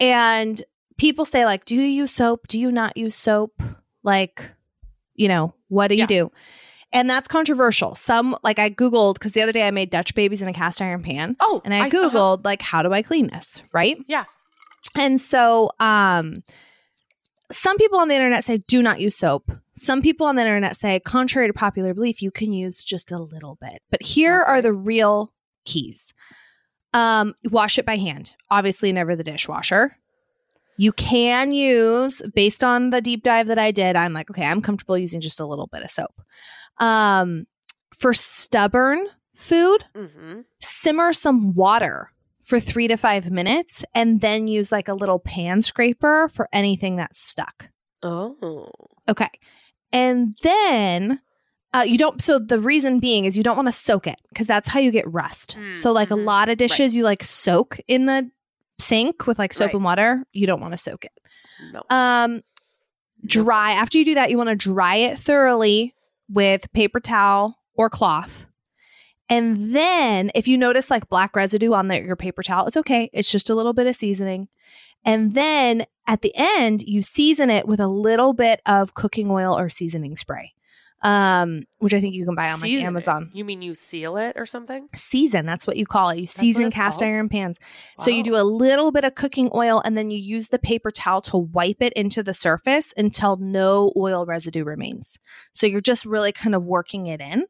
And people say like do you use soap? Do you not use soap? Like you know, what do Yeah. you do? And that's controversial. Some like I googled cuz the other day I made Dutch babies in a cast iron pan Oh, and I, saw- googled like how do I clean this, right? Yeah. And so um some people on the internet say do not use soap. Some people on the internet say contrary to popular belief you can use just a little bit. But here Okay. are the real keys. Um wash it by hand. Obviously never the dishwasher. You can use based on the deep dive that I did, I'm like okay, I'm comfortable using just a little bit of soap. Um for stubborn food, mm-hmm. simmer some water for three to five minutes and then use like a little pan scraper for anything that's stuck. Oh. Okay. And then uh, you don't, so the reason being is you don't want to soak it because that's how you get rust. Mm, so, like a lot of dishes, you like soak in the sink with like soap Right. and water. You don't want to soak it. No. Um, dry after you do that you want to dry it thoroughly with paper towel or cloth and then if you notice like black residue on the, your paper towel it's okay it's just a little bit of seasoning and then at the end you season it with a little bit of cooking oil or seasoning spray um, which I think you can buy on like Season it. Amazon. You mean you seal it or something? Season, that's what you call it. You what season cast called? iron pans. So you do a little bit of cooking oil and then you use the paper towel to wipe it into the surface until no oil residue remains. So you're just really kind of working it in.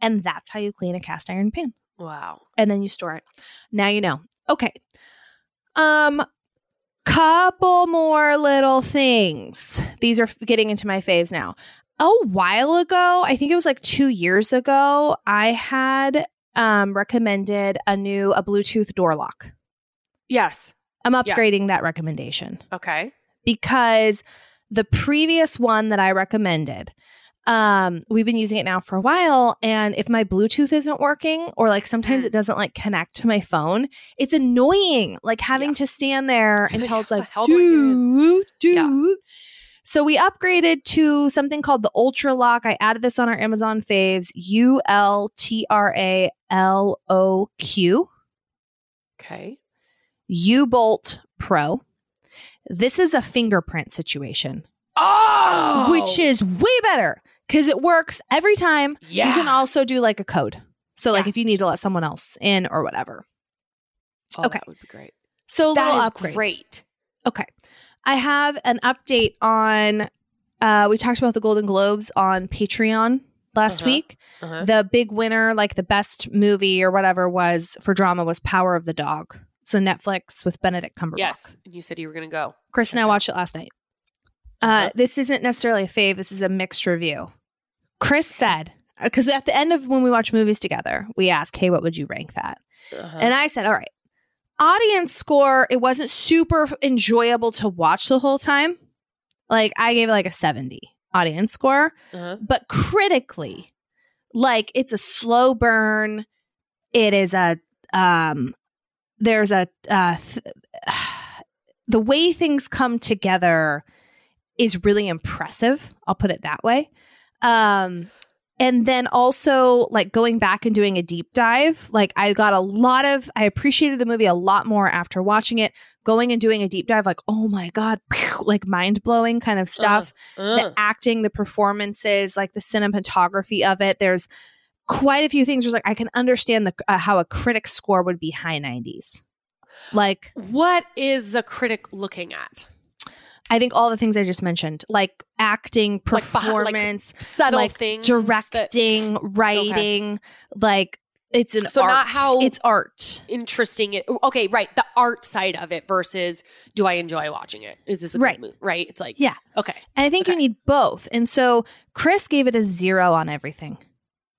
And that's how you clean a cast iron pan. Wow. And then you store it. Now you know. Okay. Um couple more little things. These are getting into my faves now. A while ago, I think it was like 2 years ago, I had um recommended a new a Bluetooth door lock. Yes. I'm Yes. upgrading that recommendation Okay. because the previous one that I recommended, um, we've been using it now for a while. And if my Bluetooth isn't working, or like sometimes Mm. it doesn't like connect to my phone, it's annoying. Like having Yeah. to stand there [laughs] until it's like, do I get in? doot, Yeah. So we upgraded to something called the Ultraloq. I added this on our Amazon faves, U L T R A L O Q. Okay. U Bolt Pro. This is a fingerprint situation, Oh, which is way better because it works every time. yeah. You can also do like a code. So, like Yeah. if you need to let someone else in or whatever. Oh, okay. that would be great. So, That little upgrade. great. Okay. I have an update on, uh, we talked about the Golden Globes on Patreon last Uh-huh. week. Uh-huh. The big winner, like the best movie or whatever, was for drama was Power of the Dog. So, Netflix with Benedict Cumberbatch. Yes. And you said you were going to go. Chris and I watched it last night. Uh. This isn't necessarily a fave. This is a mixed review. Chris said, because at the end of when we watch movies together, we ask, "Hey, what would you rank that?" Uh-huh. And I said, "All right, audience score. It wasn't super enjoyable to watch the whole time. Like I gave it like a seventy audience score, uh-huh. but critically, like it's a slow burn. It is a um. There's a uh, th- [sighs] the way things come together is really impressive. I'll put it that way. Um, and then also like going back and doing a deep dive. Like I got a lot of, I appreciated the movie a lot more after watching it. Going and doing a deep dive, like oh my god, [laughs] like mind blowing kind of stuff Uh, the acting, the performances, like the cinematography of it. There's quite a few things. Where like I can understand the uh, how a critic score would be high 90s. Like what is a critic looking at? I think all the things I just mentioned, like acting, Like like performance, Subtle like things. that- directing, writing, like it's an So art. not how- it's art. interesting it okay right the art side of it versus do i enjoy watching it is this a Right. good movie right it's like Yeah. okay And I think you need both. And so Chris gave it a zero on everything.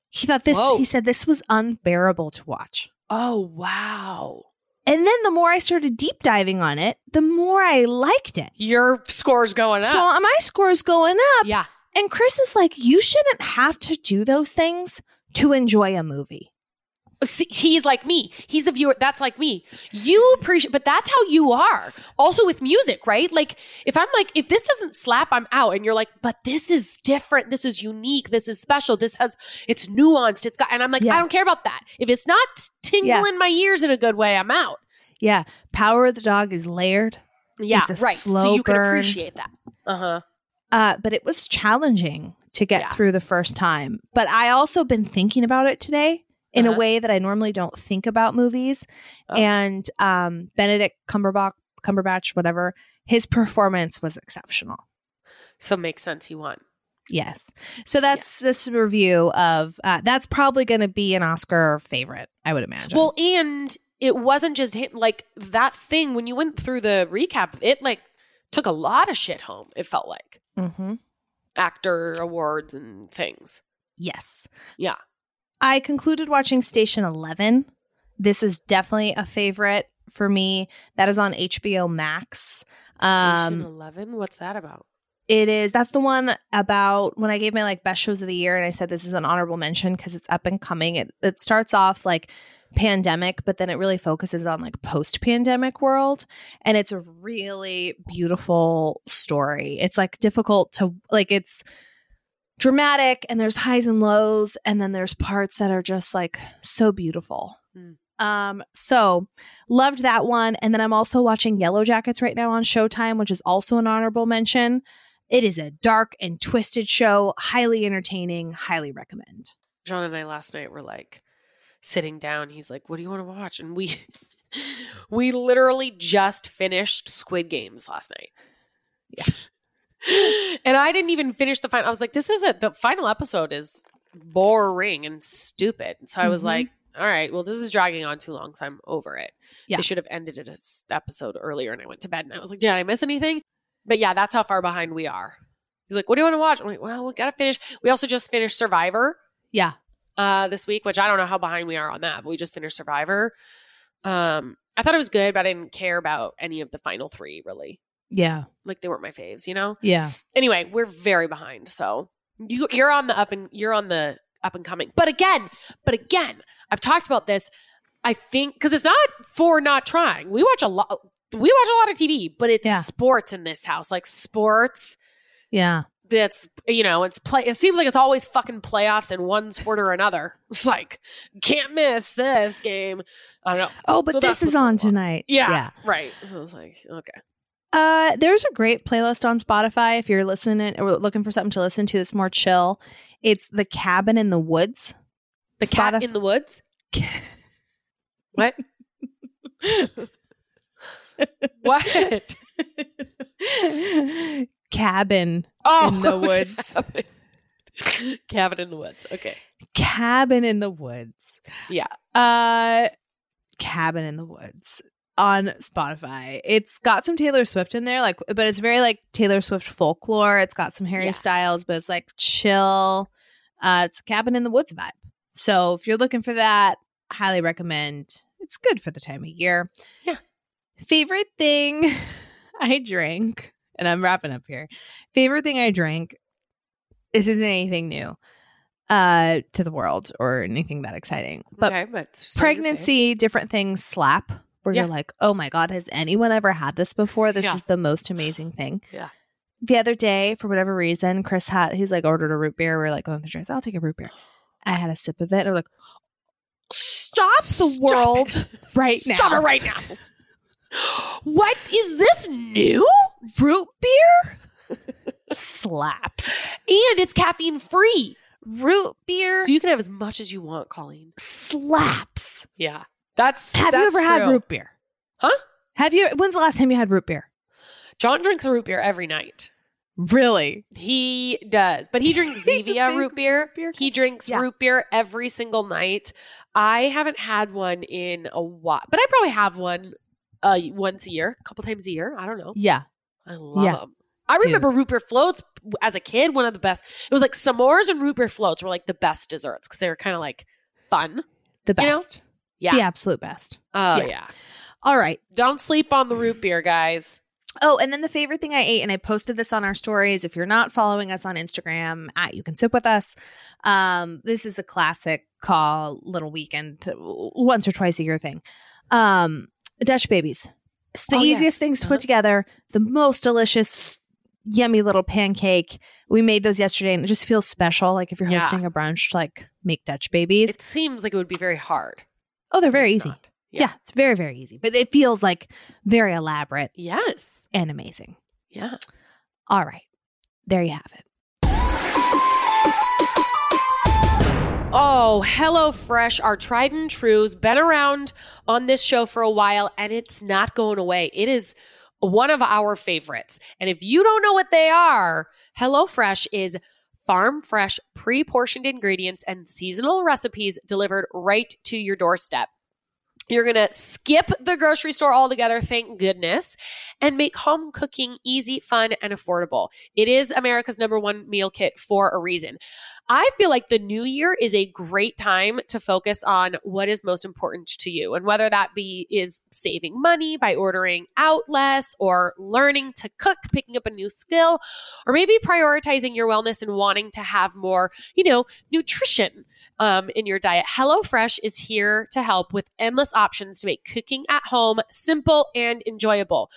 He thought this. Whoa. He said this was unbearable to watch. oh wow And then the more I started deep diving on it, the more I liked it. your score's going up So my score's going up. yeah And Chris is like, you shouldn't have to do those things to enjoy a movie. See, he's like me. He's a viewer that's like me. You appreciate but that's how you are. Also with music right? Like if i'm like if this doesn't slap i'm out. And you're like but this is different. This is unique. This is special. This has it's nuanced. It's got and i'm like Yeah. i don't care about that. If it's not tingling my ears in a good way i'm out. Yeah. Power of the Dog is layered, yeah It's a right. So slow you can appreciate that. Uh-huh. Uh, but it was challenging to get Yeah. through the first time. But I also been thinking about it today in a Uh-huh. way that I normally don't think about movies. Oh. And um, Benedict Cumberbatch, Cumberbatch, whatever, his performance was exceptional. so makes sense He won Yes. So that's this review of uh, that's probably going to be an Oscar favorite, I would imagine. Well, and it wasn't just him. Like that thing when you went through the recap, it like took a lot of shit home. It felt like hmm actor awards and things. yes. Yeah. I concluded watching Station 11. This is definitely a favorite for me. That is on HBO Max. Station Um, Eleven. What's that about? it is that's the one about when I gave my like best shows of the year and I said this is an honorable mention because it's up and coming. It it starts off like pandemic, but then it really focuses on like post pandemic world. And it's a really beautiful story. It's like difficult to like it's dramatic and there's highs and lows, and then there's parts that are just like so beautiful. Mm. Um, so loved that one. And then I'm also watching Yellowjackets right now on Showtime, which is also an honorable mention. It is a dark and twisted show, highly entertaining, highly recommend. John and I last night were like sitting down. He's like, "What do you want to watch?" And we [laughs] we literally just finished Squid Games last night. Yeah. And I didn't even finish the final. I was like, "This is a the final episode is boring and stupid." So I was Mhm. like, "All right, well, this is dragging on too long, so I'm over it." Yeah. They should have ended it as episode earlier, and I went to bed. And I was like, "Did I miss anything?" But yeah, that's how far behind we are. He's like, "What do you want to watch?" I'm like, "Well, we gotta finish." We also just finished Survivor Yeah. uh, this week, which I don't know how behind we are on that, but we just finished Survivor. Um, I thought it was good, but I didn't care about any of the final three really. Yeah. Like they weren't my faves, you know. Yeah. Anyway, we're very behind, so you you're on the up and you're on the up and coming. But again, but again, I've talked about this. I think because it's not for not trying. We watch a lot. We watch a lot of TV, but it's Yeah. sports in this house, like sports Yeah. that's you know it's play it seems like it's always fucking playoffs in one sport or another [laughs] it's like can't miss this game i don't know Oh, but So this is on tonight. yeah, right so it's like okay Uh, there's a great playlist on Spotify if you're listening or looking for something to listen to that's more chill. It's The Cabin in the Woods. the cat in the woods [laughs] what what Cabin oh in the [laughs] woods. cabin. cabin in the woods okay Cabin in the Woods. Yeah. Uh Cabin in the Woods on Spotify. It's got some Taylor Swift in there, like but it's very like Taylor Swift folklore. It's got some Harry Yeah. Styles, but it's like chill. Uh it's a Cabin in the Woods vibe. So if you're looking for that, highly recommend. It's good for the time of year. Yeah. Favorite thing [laughs] I drank, and I'm wrapping up here. Favorite thing I drank. This isn't anything new uh to the world or anything that exciting. But okay but still your fave. pregnancy, different things slap where Yeah. you're like, oh my God, has anyone ever had this before? This Yeah. is the most amazing thing. [sighs] Yeah. The other day, for whatever reason, Chris had he's like ordered a root beer. We are like going through drinks. I'll take a root beer. I had a sip of it. And I was like, stop the world right now. Stop [gasps] it right now what is this new root beer slaps. and it's caffeine free Root beer So you can have as much as you want, Colleen. slaps. Yeah. That's Have that's you ever had root beer? Huh? Have you? When's the last time you had root beer? John drinks a root beer every night. Really? He does, but he [laughs] drinks Zevia root beer. beer He drinks Yeah. root beer every single night. I haven't had one in a while, but I probably have one uh once a year, a couple times a year. I don't know. Yeah. I love Yeah. them. I remember root beer floats as a kid. One of the best. It was like s'mores and root beer floats were like the best desserts because they were kind of like fun. The You know? Yeah. The absolute best. Oh Yeah. yeah. All right. Don't sleep on the root beer, guys. Oh, and then the favorite thing I ate, and I posted this on our stories. If you're not following us on Instagram, at you can sip with us. Um, this is a classic call little weekend, once or twice a year thing. Um, Dutch babies. It's the Oh, yes. easiest things to Uh-huh. put together. The most delicious, yummy little pancake. We made those yesterday, and it just feels special. Like if you're Yeah. hosting a brunch, to like make Dutch babies. It seems like it would be very hard. Oh, they're very easy. not. Yeah. it's very very easy, but it feels like very elaborate Yes. and amazing. Yeah. All right. There you have it. Oh, Hello Fresh, our tried and true's been around on this show for a while and it's not going away. It is one of our favorites. And if you don't know what they are, Hello Fresh is farm fresh, pre portioned ingredients and seasonal recipes delivered right to your doorstep. You're going to skip the grocery store altogether, thank goodness, and make home cooking easy, fun, and affordable. It is America's number one meal kit for a reason. I feel like the new year is a great time to focus on what is most important to you. And whether that be is saving money by ordering out less or learning to cook, picking up a new skill, or maybe prioritizing your wellness and wanting to have more, you know, nutrition um, in your diet. HelloFresh is here to help with endless options to make cooking at home simple and enjoyable.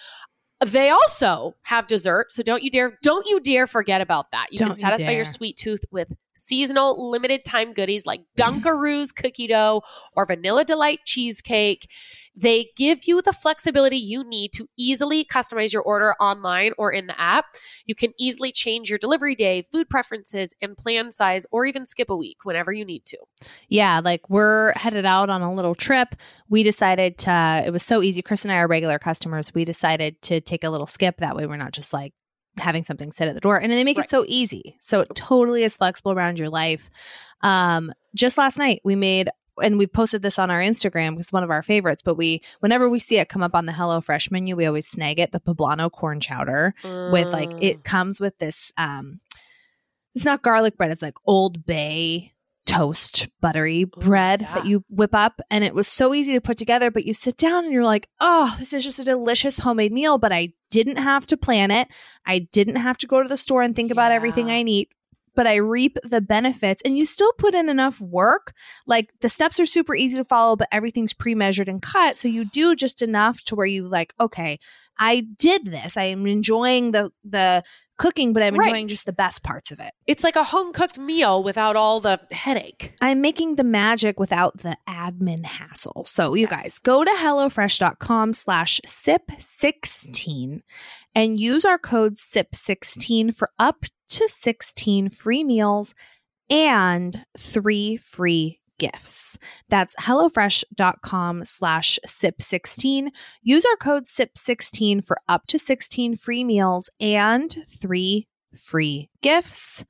They also have dessert, so don't you dare don't you dare forget about that. You can Don't you satisfy your sweet tooth with seasonal limited time goodies like mm-hmm. Dunkaroos cookie dough or Vanilla Delight cheesecake. They give you the flexibility you need to easily customize your order online or in the app. You can easily change your delivery day, food preferences, and plan size, or even skip a week whenever you need to. Yeah, like we're headed out on a little trip. We decided to, it was so easy. Chris and I are regular customers. We decided to take a little skip. That way we're not just like having something sit at the door. And they make Right. it so easy. So it totally is flexible around your life. Um, just last night we made and we posted this on our Instagram because it's one of our favorites, but we whenever we see it come up on the Hello Fresh menu, we always snag it, the poblano corn chowder with like Mm. it comes with this um it's not garlic bread, it's like old bay toast buttery bread yeah. that you whip up and it was so easy to put together but you sit down and you're like oh this is just a delicious homemade meal but i didn't have to plan it. I didn't have to go to the store and think about everything i need but i reap the benefits and you still put in enough work. Like the steps are super easy to follow but everything's pre-measured and cut so you do just enough to where you like okay i did this. I am enjoying the the cooking but i'm Right. enjoying just the best parts of it It's like a home cooked meal without all the headache. I'm making the magic without the admin hassle. So you Yes. guys go to HelloFresh.com slash SIP16 and use our code SIP16 for up to 16 free meals and three free gifts. That's HelloFresh.com slash SIP16. Use our code SIP16 for up to 16 free meals and three free gifts.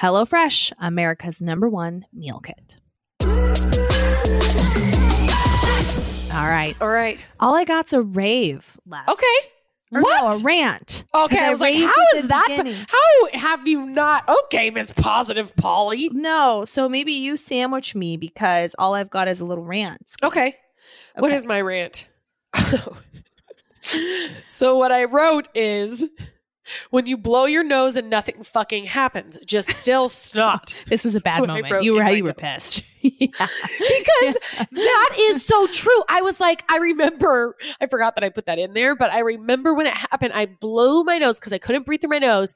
HelloFresh, America's number one meal kit. All right. All right. All I got's a rave left. Okay. Or what? No, a rant. Okay, I was like, raved how is that? beginning. How have you not? Okay, Miss Positive Polly. No, so maybe you sandwich me because all I've got is a little rant. Okay. What Okay. is my rant? [laughs] so what I wrote is when you blow your nose and nothing fucking happens, just still [laughs] snot. [laughs] This was a bad moment. You were you were pissed. [laughs] yeah. because that is so true. I was like, I remember, I forgot that I put that in there, but I remember when it happened, I blew my nose because I couldn't breathe through my nose,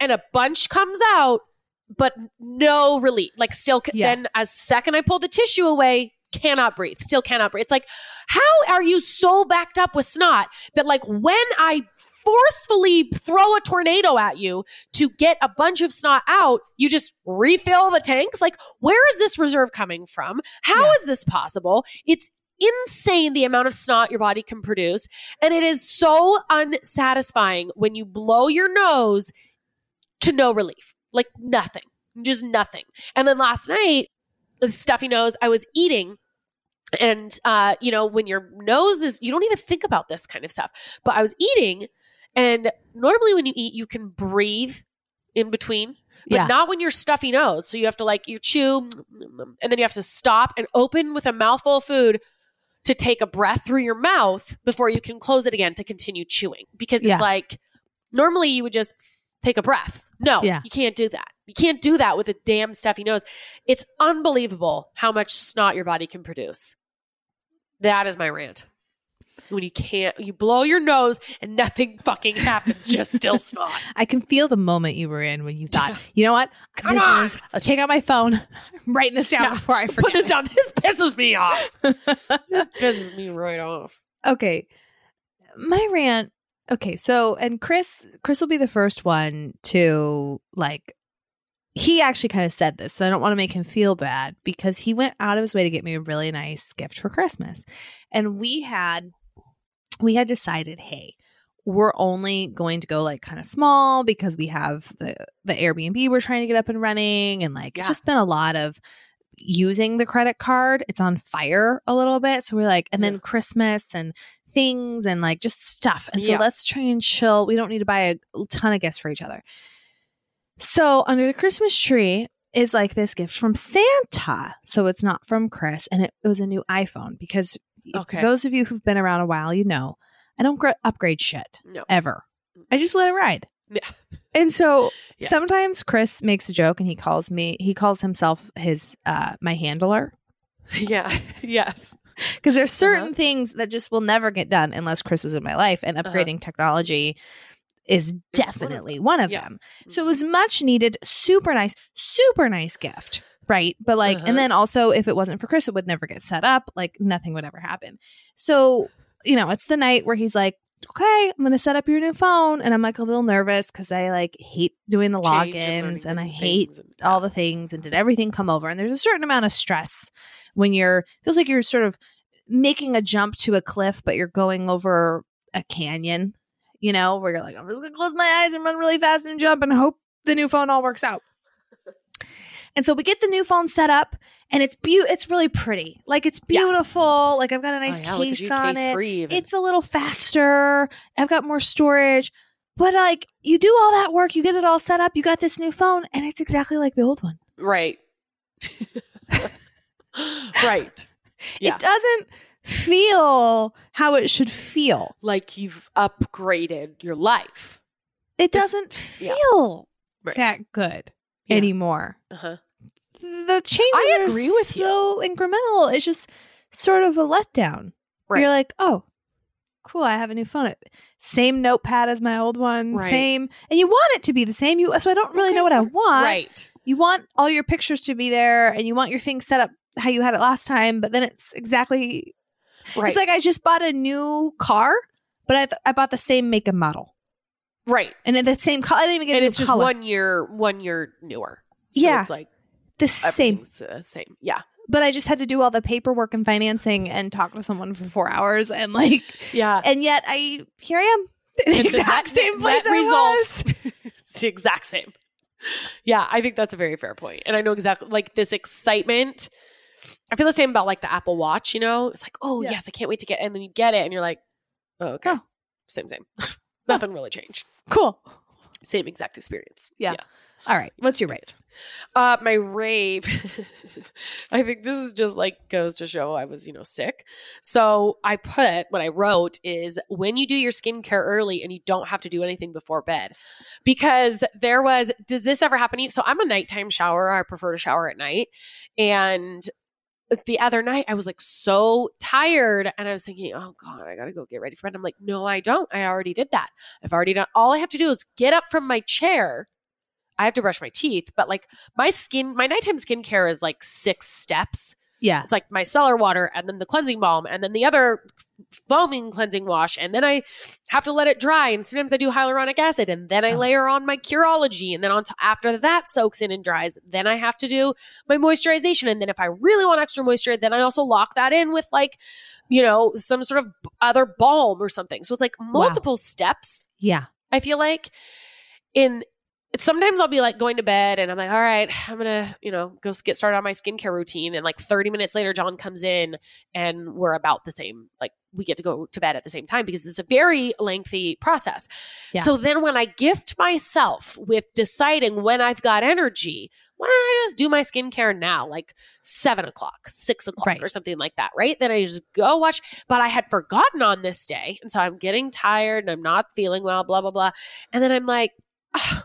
and a bunch comes out, but no relief. Like, still, Yeah. then as second I pulled the tissue away, cannot breathe, still cannot breathe. It's like, how are you so backed up with snot that, like, when I forcefully throw a tornado at you to get a bunch of snot out, you just refill the tanks? Like, where is this reserve coming from? How is Yeah. this possible? It's insane the amount of snot your body can produce. And it is so unsatisfying when you blow your nose to no relief, like nothing, just nothing. And then last night, the stuffy nose, I was eating. And, uh, you know, when your nose is, you don't even think about this kind of stuff. But I was eating, and normally when you eat, you can breathe in between but Yeah. not when you're stuffy nose. So you have to like you chew and then you have to stop and open with a mouthful of food to take a breath through your mouth before you can close it again to continue chewing. Because Yeah. it's like normally you would just take a breath. No, Yeah. you can't do that. You can't do that with a damn stuffy nose. It's unbelievable how much snot your body can produce. That is my rant. When you can't, you blow your nose and nothing fucking happens, just still [laughs] snot. I can feel the moment you were in when you thought, [laughs] you know what? Come this on. is I'll take out my phone. I'm writing this down Yeah. before I forget. [laughs] Put this down. This pisses me off. This pisses me right off. okay my rant okay so and chris chris will be the first one to like he actually kind of said this so i don't want to make him feel bad because he went out of his way to get me a really nice gift for christmas and we had we had decided hey we're only going to go like kind of small because we have the the airbnb we're trying to get up and running and like Yeah. it's just been a lot of using the credit card it's on fire a little bit so we're like and then Yeah. christmas and things and like just stuff and so Yeah. let's try and chill we don't need to buy a ton of gifts for each other so under the christmas tree is like this gift from santa so it's not from chris and it, was a new iphone because Okay. those of you who've been around a while you know i don't gr- upgrade shit No. ever i just let it ride Yeah. and so [laughs] Yes. sometimes chris makes a joke and he calls me he calls himself his uh my handler [laughs] Yeah. Yes. [laughs] because there's certain Uh-huh. things that just will never get done unless chris was in my life and upgrading technology is definitely one of Yeah. them. So it was much needed, super nice, super nice gift. Right. But like, Uh-huh. and then also if it wasn't for Chris, it would never get set up. Like nothing would ever happen. So, you know, it's the night where he's like, okay, I'm going to set up your new phone. And I'm like a little nervous because I like hate doing the Change logins learning and I hate and- all the things and did everything come over. And there's a certain amount of stress when you're, feels like you're sort of making a jump to a cliff, but you're going over a canyon, you know, where you're like, I'm just to close my eyes and run really fast and jump and hope the new phone all works out. [laughs] And so we get the new phone set up and it's beau- it's really pretty. Like it's Yeah. beautiful. Like I've got a nice Oh, yeah, case on case it. It's a little faster. I've got more storage. But like you do all that work, you get it all set up, you got this new phone, and it's exactly like the old one. right. [laughs] [laughs] right. Yeah. It doesn't feel how it should feel. Like you've upgraded your life. It This- doesn't yeah. feel Right. that good Yeah. anymore. Uh-huh. The changes I are agree with you. so incremental. It's just sort of a letdown. Right. You're like, oh, cool. I have a new phone. Same notepad as my old one. Right. Same, and you want it to be the same. You so I don't really Okay. know what I want. Right. You want all your pictures to be there, and you want your things set up how you had it last time. But then it's exactly. Right. It's like I just bought a new car, but I th- I bought the same make and model, right. and the same color. I didn't even get And it's just color. one year, one year newer. So Yeah. It's like the same. the same. Yeah. But I just had to do all the paperwork and financing and talk to someone for four hours, and like, Yeah. and yet I here I am, in [laughs] the exact same place that result- [laughs] it's the exact same. Yeah, I think that's a very fair point. And I know exactly like this excitement. I feel the same about like the Apple Watch, you know? It's like, oh Yeah. yes, I can't wait to get it. and then you get it and you're like, oh, okay. Oh. Same, same. [laughs] Nothing really changed. Cool. Same exact experience. Yeah. All right. What's your rate? Uh my rave. [laughs] I think this is just like goes to show I was, you know, sick. So I put what I wrote is when you do your skincare early and you don't have to do anything before bed. Because there was does this ever happen to you? So I'm a nighttime shower. I prefer to shower at night. And the other night I was like so tired and I was thinking, oh God, I gotta go get ready for bed. I'm like, no, I don't. I already did that. I've already done all I have to do is get up from my chair. I have to brush my teeth, but like my skin, my nighttime skincare is like six steps. Yeah. It's like micellar water and then the cleansing balm and then the other foaming cleansing wash. And then I have to let it dry. And sometimes I do hyaluronic acid and then I Oh. layer on my Curology. And then on t- after that soaks in and dries, then I have to do my moisturization. And then if I really want extra moisture, then I also lock that in with like, you know, some sort of other balm or something. So it's like multiple steps. Yeah. I feel like in sometimes I'll be like going to bed and I'm like, all right, I'm gonna, you know, go get started on my skincare routine. And like 30 minutes later, John comes in and we're about the same, like we get to go to bed at the same time because it's a very lengthy process. Yeah. So then when I gift myself with deciding when I've got energy, why don't I just do my skincare now, like seven o'clock, six o'clock, Right. or something like that, right? Then I just go watch. But I had forgotten on this day. And so I'm getting tired and I'm not feeling well, blah, blah, blah. And then I'm like, "Ah,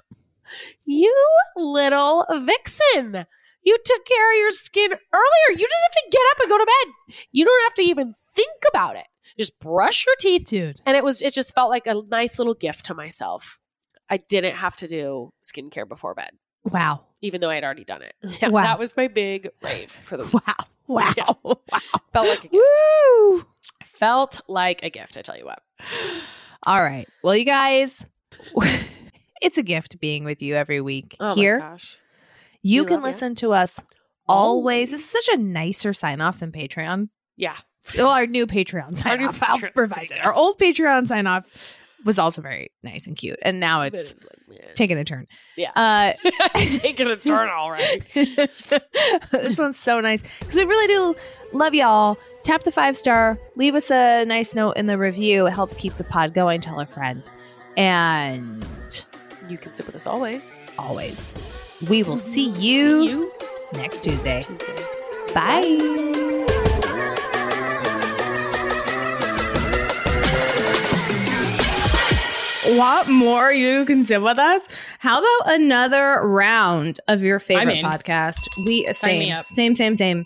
you little vixen. You took care of your skin earlier. You just have to get up and go to bed. You don't have to even think about it. Just brush your teeth. Dude. And it was, it just felt like a nice little gift to myself. I didn't have to do skincare before bed, Wow. even though I had already done it. Yeah, Wow. That was my big rave for the [laughs] week. Wow. Wow. Yeah. Wow. Felt like a gift. Woo. Felt like a gift, I tell you what. All right. Well, you guys, it's a gift being with you every week Oh here. my gosh. You We can listen to us always. This is such a nicer sign off than Patreon. Yeah. Well, our new Patreon sign off. I'll revise it. Our old Patreon sign off was also very nice and cute, and now it's it like, taking a turn. Yeah. Uh, [laughs] taking a turn, all right. [laughs] this one's so nice because we really do love y'all. Tap the five star, leave us a nice note in the review. It helps keep the pod going. Tell a friend, and You can sit with us always. always, we will mhm. see you, See you next Tuesday. Tuesday. Bye. Want more? You can sit with us. How about another round of your favorite podcast? We same, me up. same, same, same.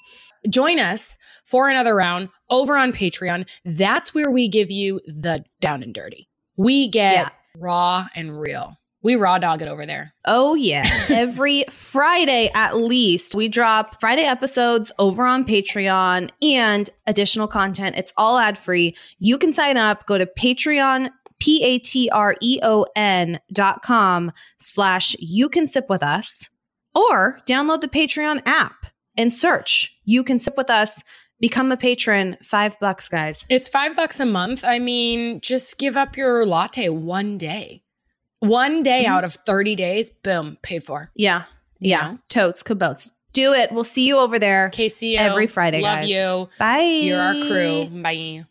Join us for another round over on Patreon. That's where we give you the down and dirty. We get Yeah. raw and real. We raw dog it over there. Oh, yeah. [laughs] Every Friday, at least, we drop Friday episodes over on Patreon and additional content. It's all ad free. You can sign up. Go to Patreon, P A T R E O N dot com slash you can sip with us or download the Patreon app and search you can sip with us. Become a patron. Five bucks, guys. It's five bucks a month. I mean, just give up your latte one day. One day Mhm. out of 30 days, boom, paid for. Yeah. You Yeah. know? Totes, cabotes. Do it. We'll see you over there KCO. every Friday, Love guys. you. Bye. You're our crew. Bye.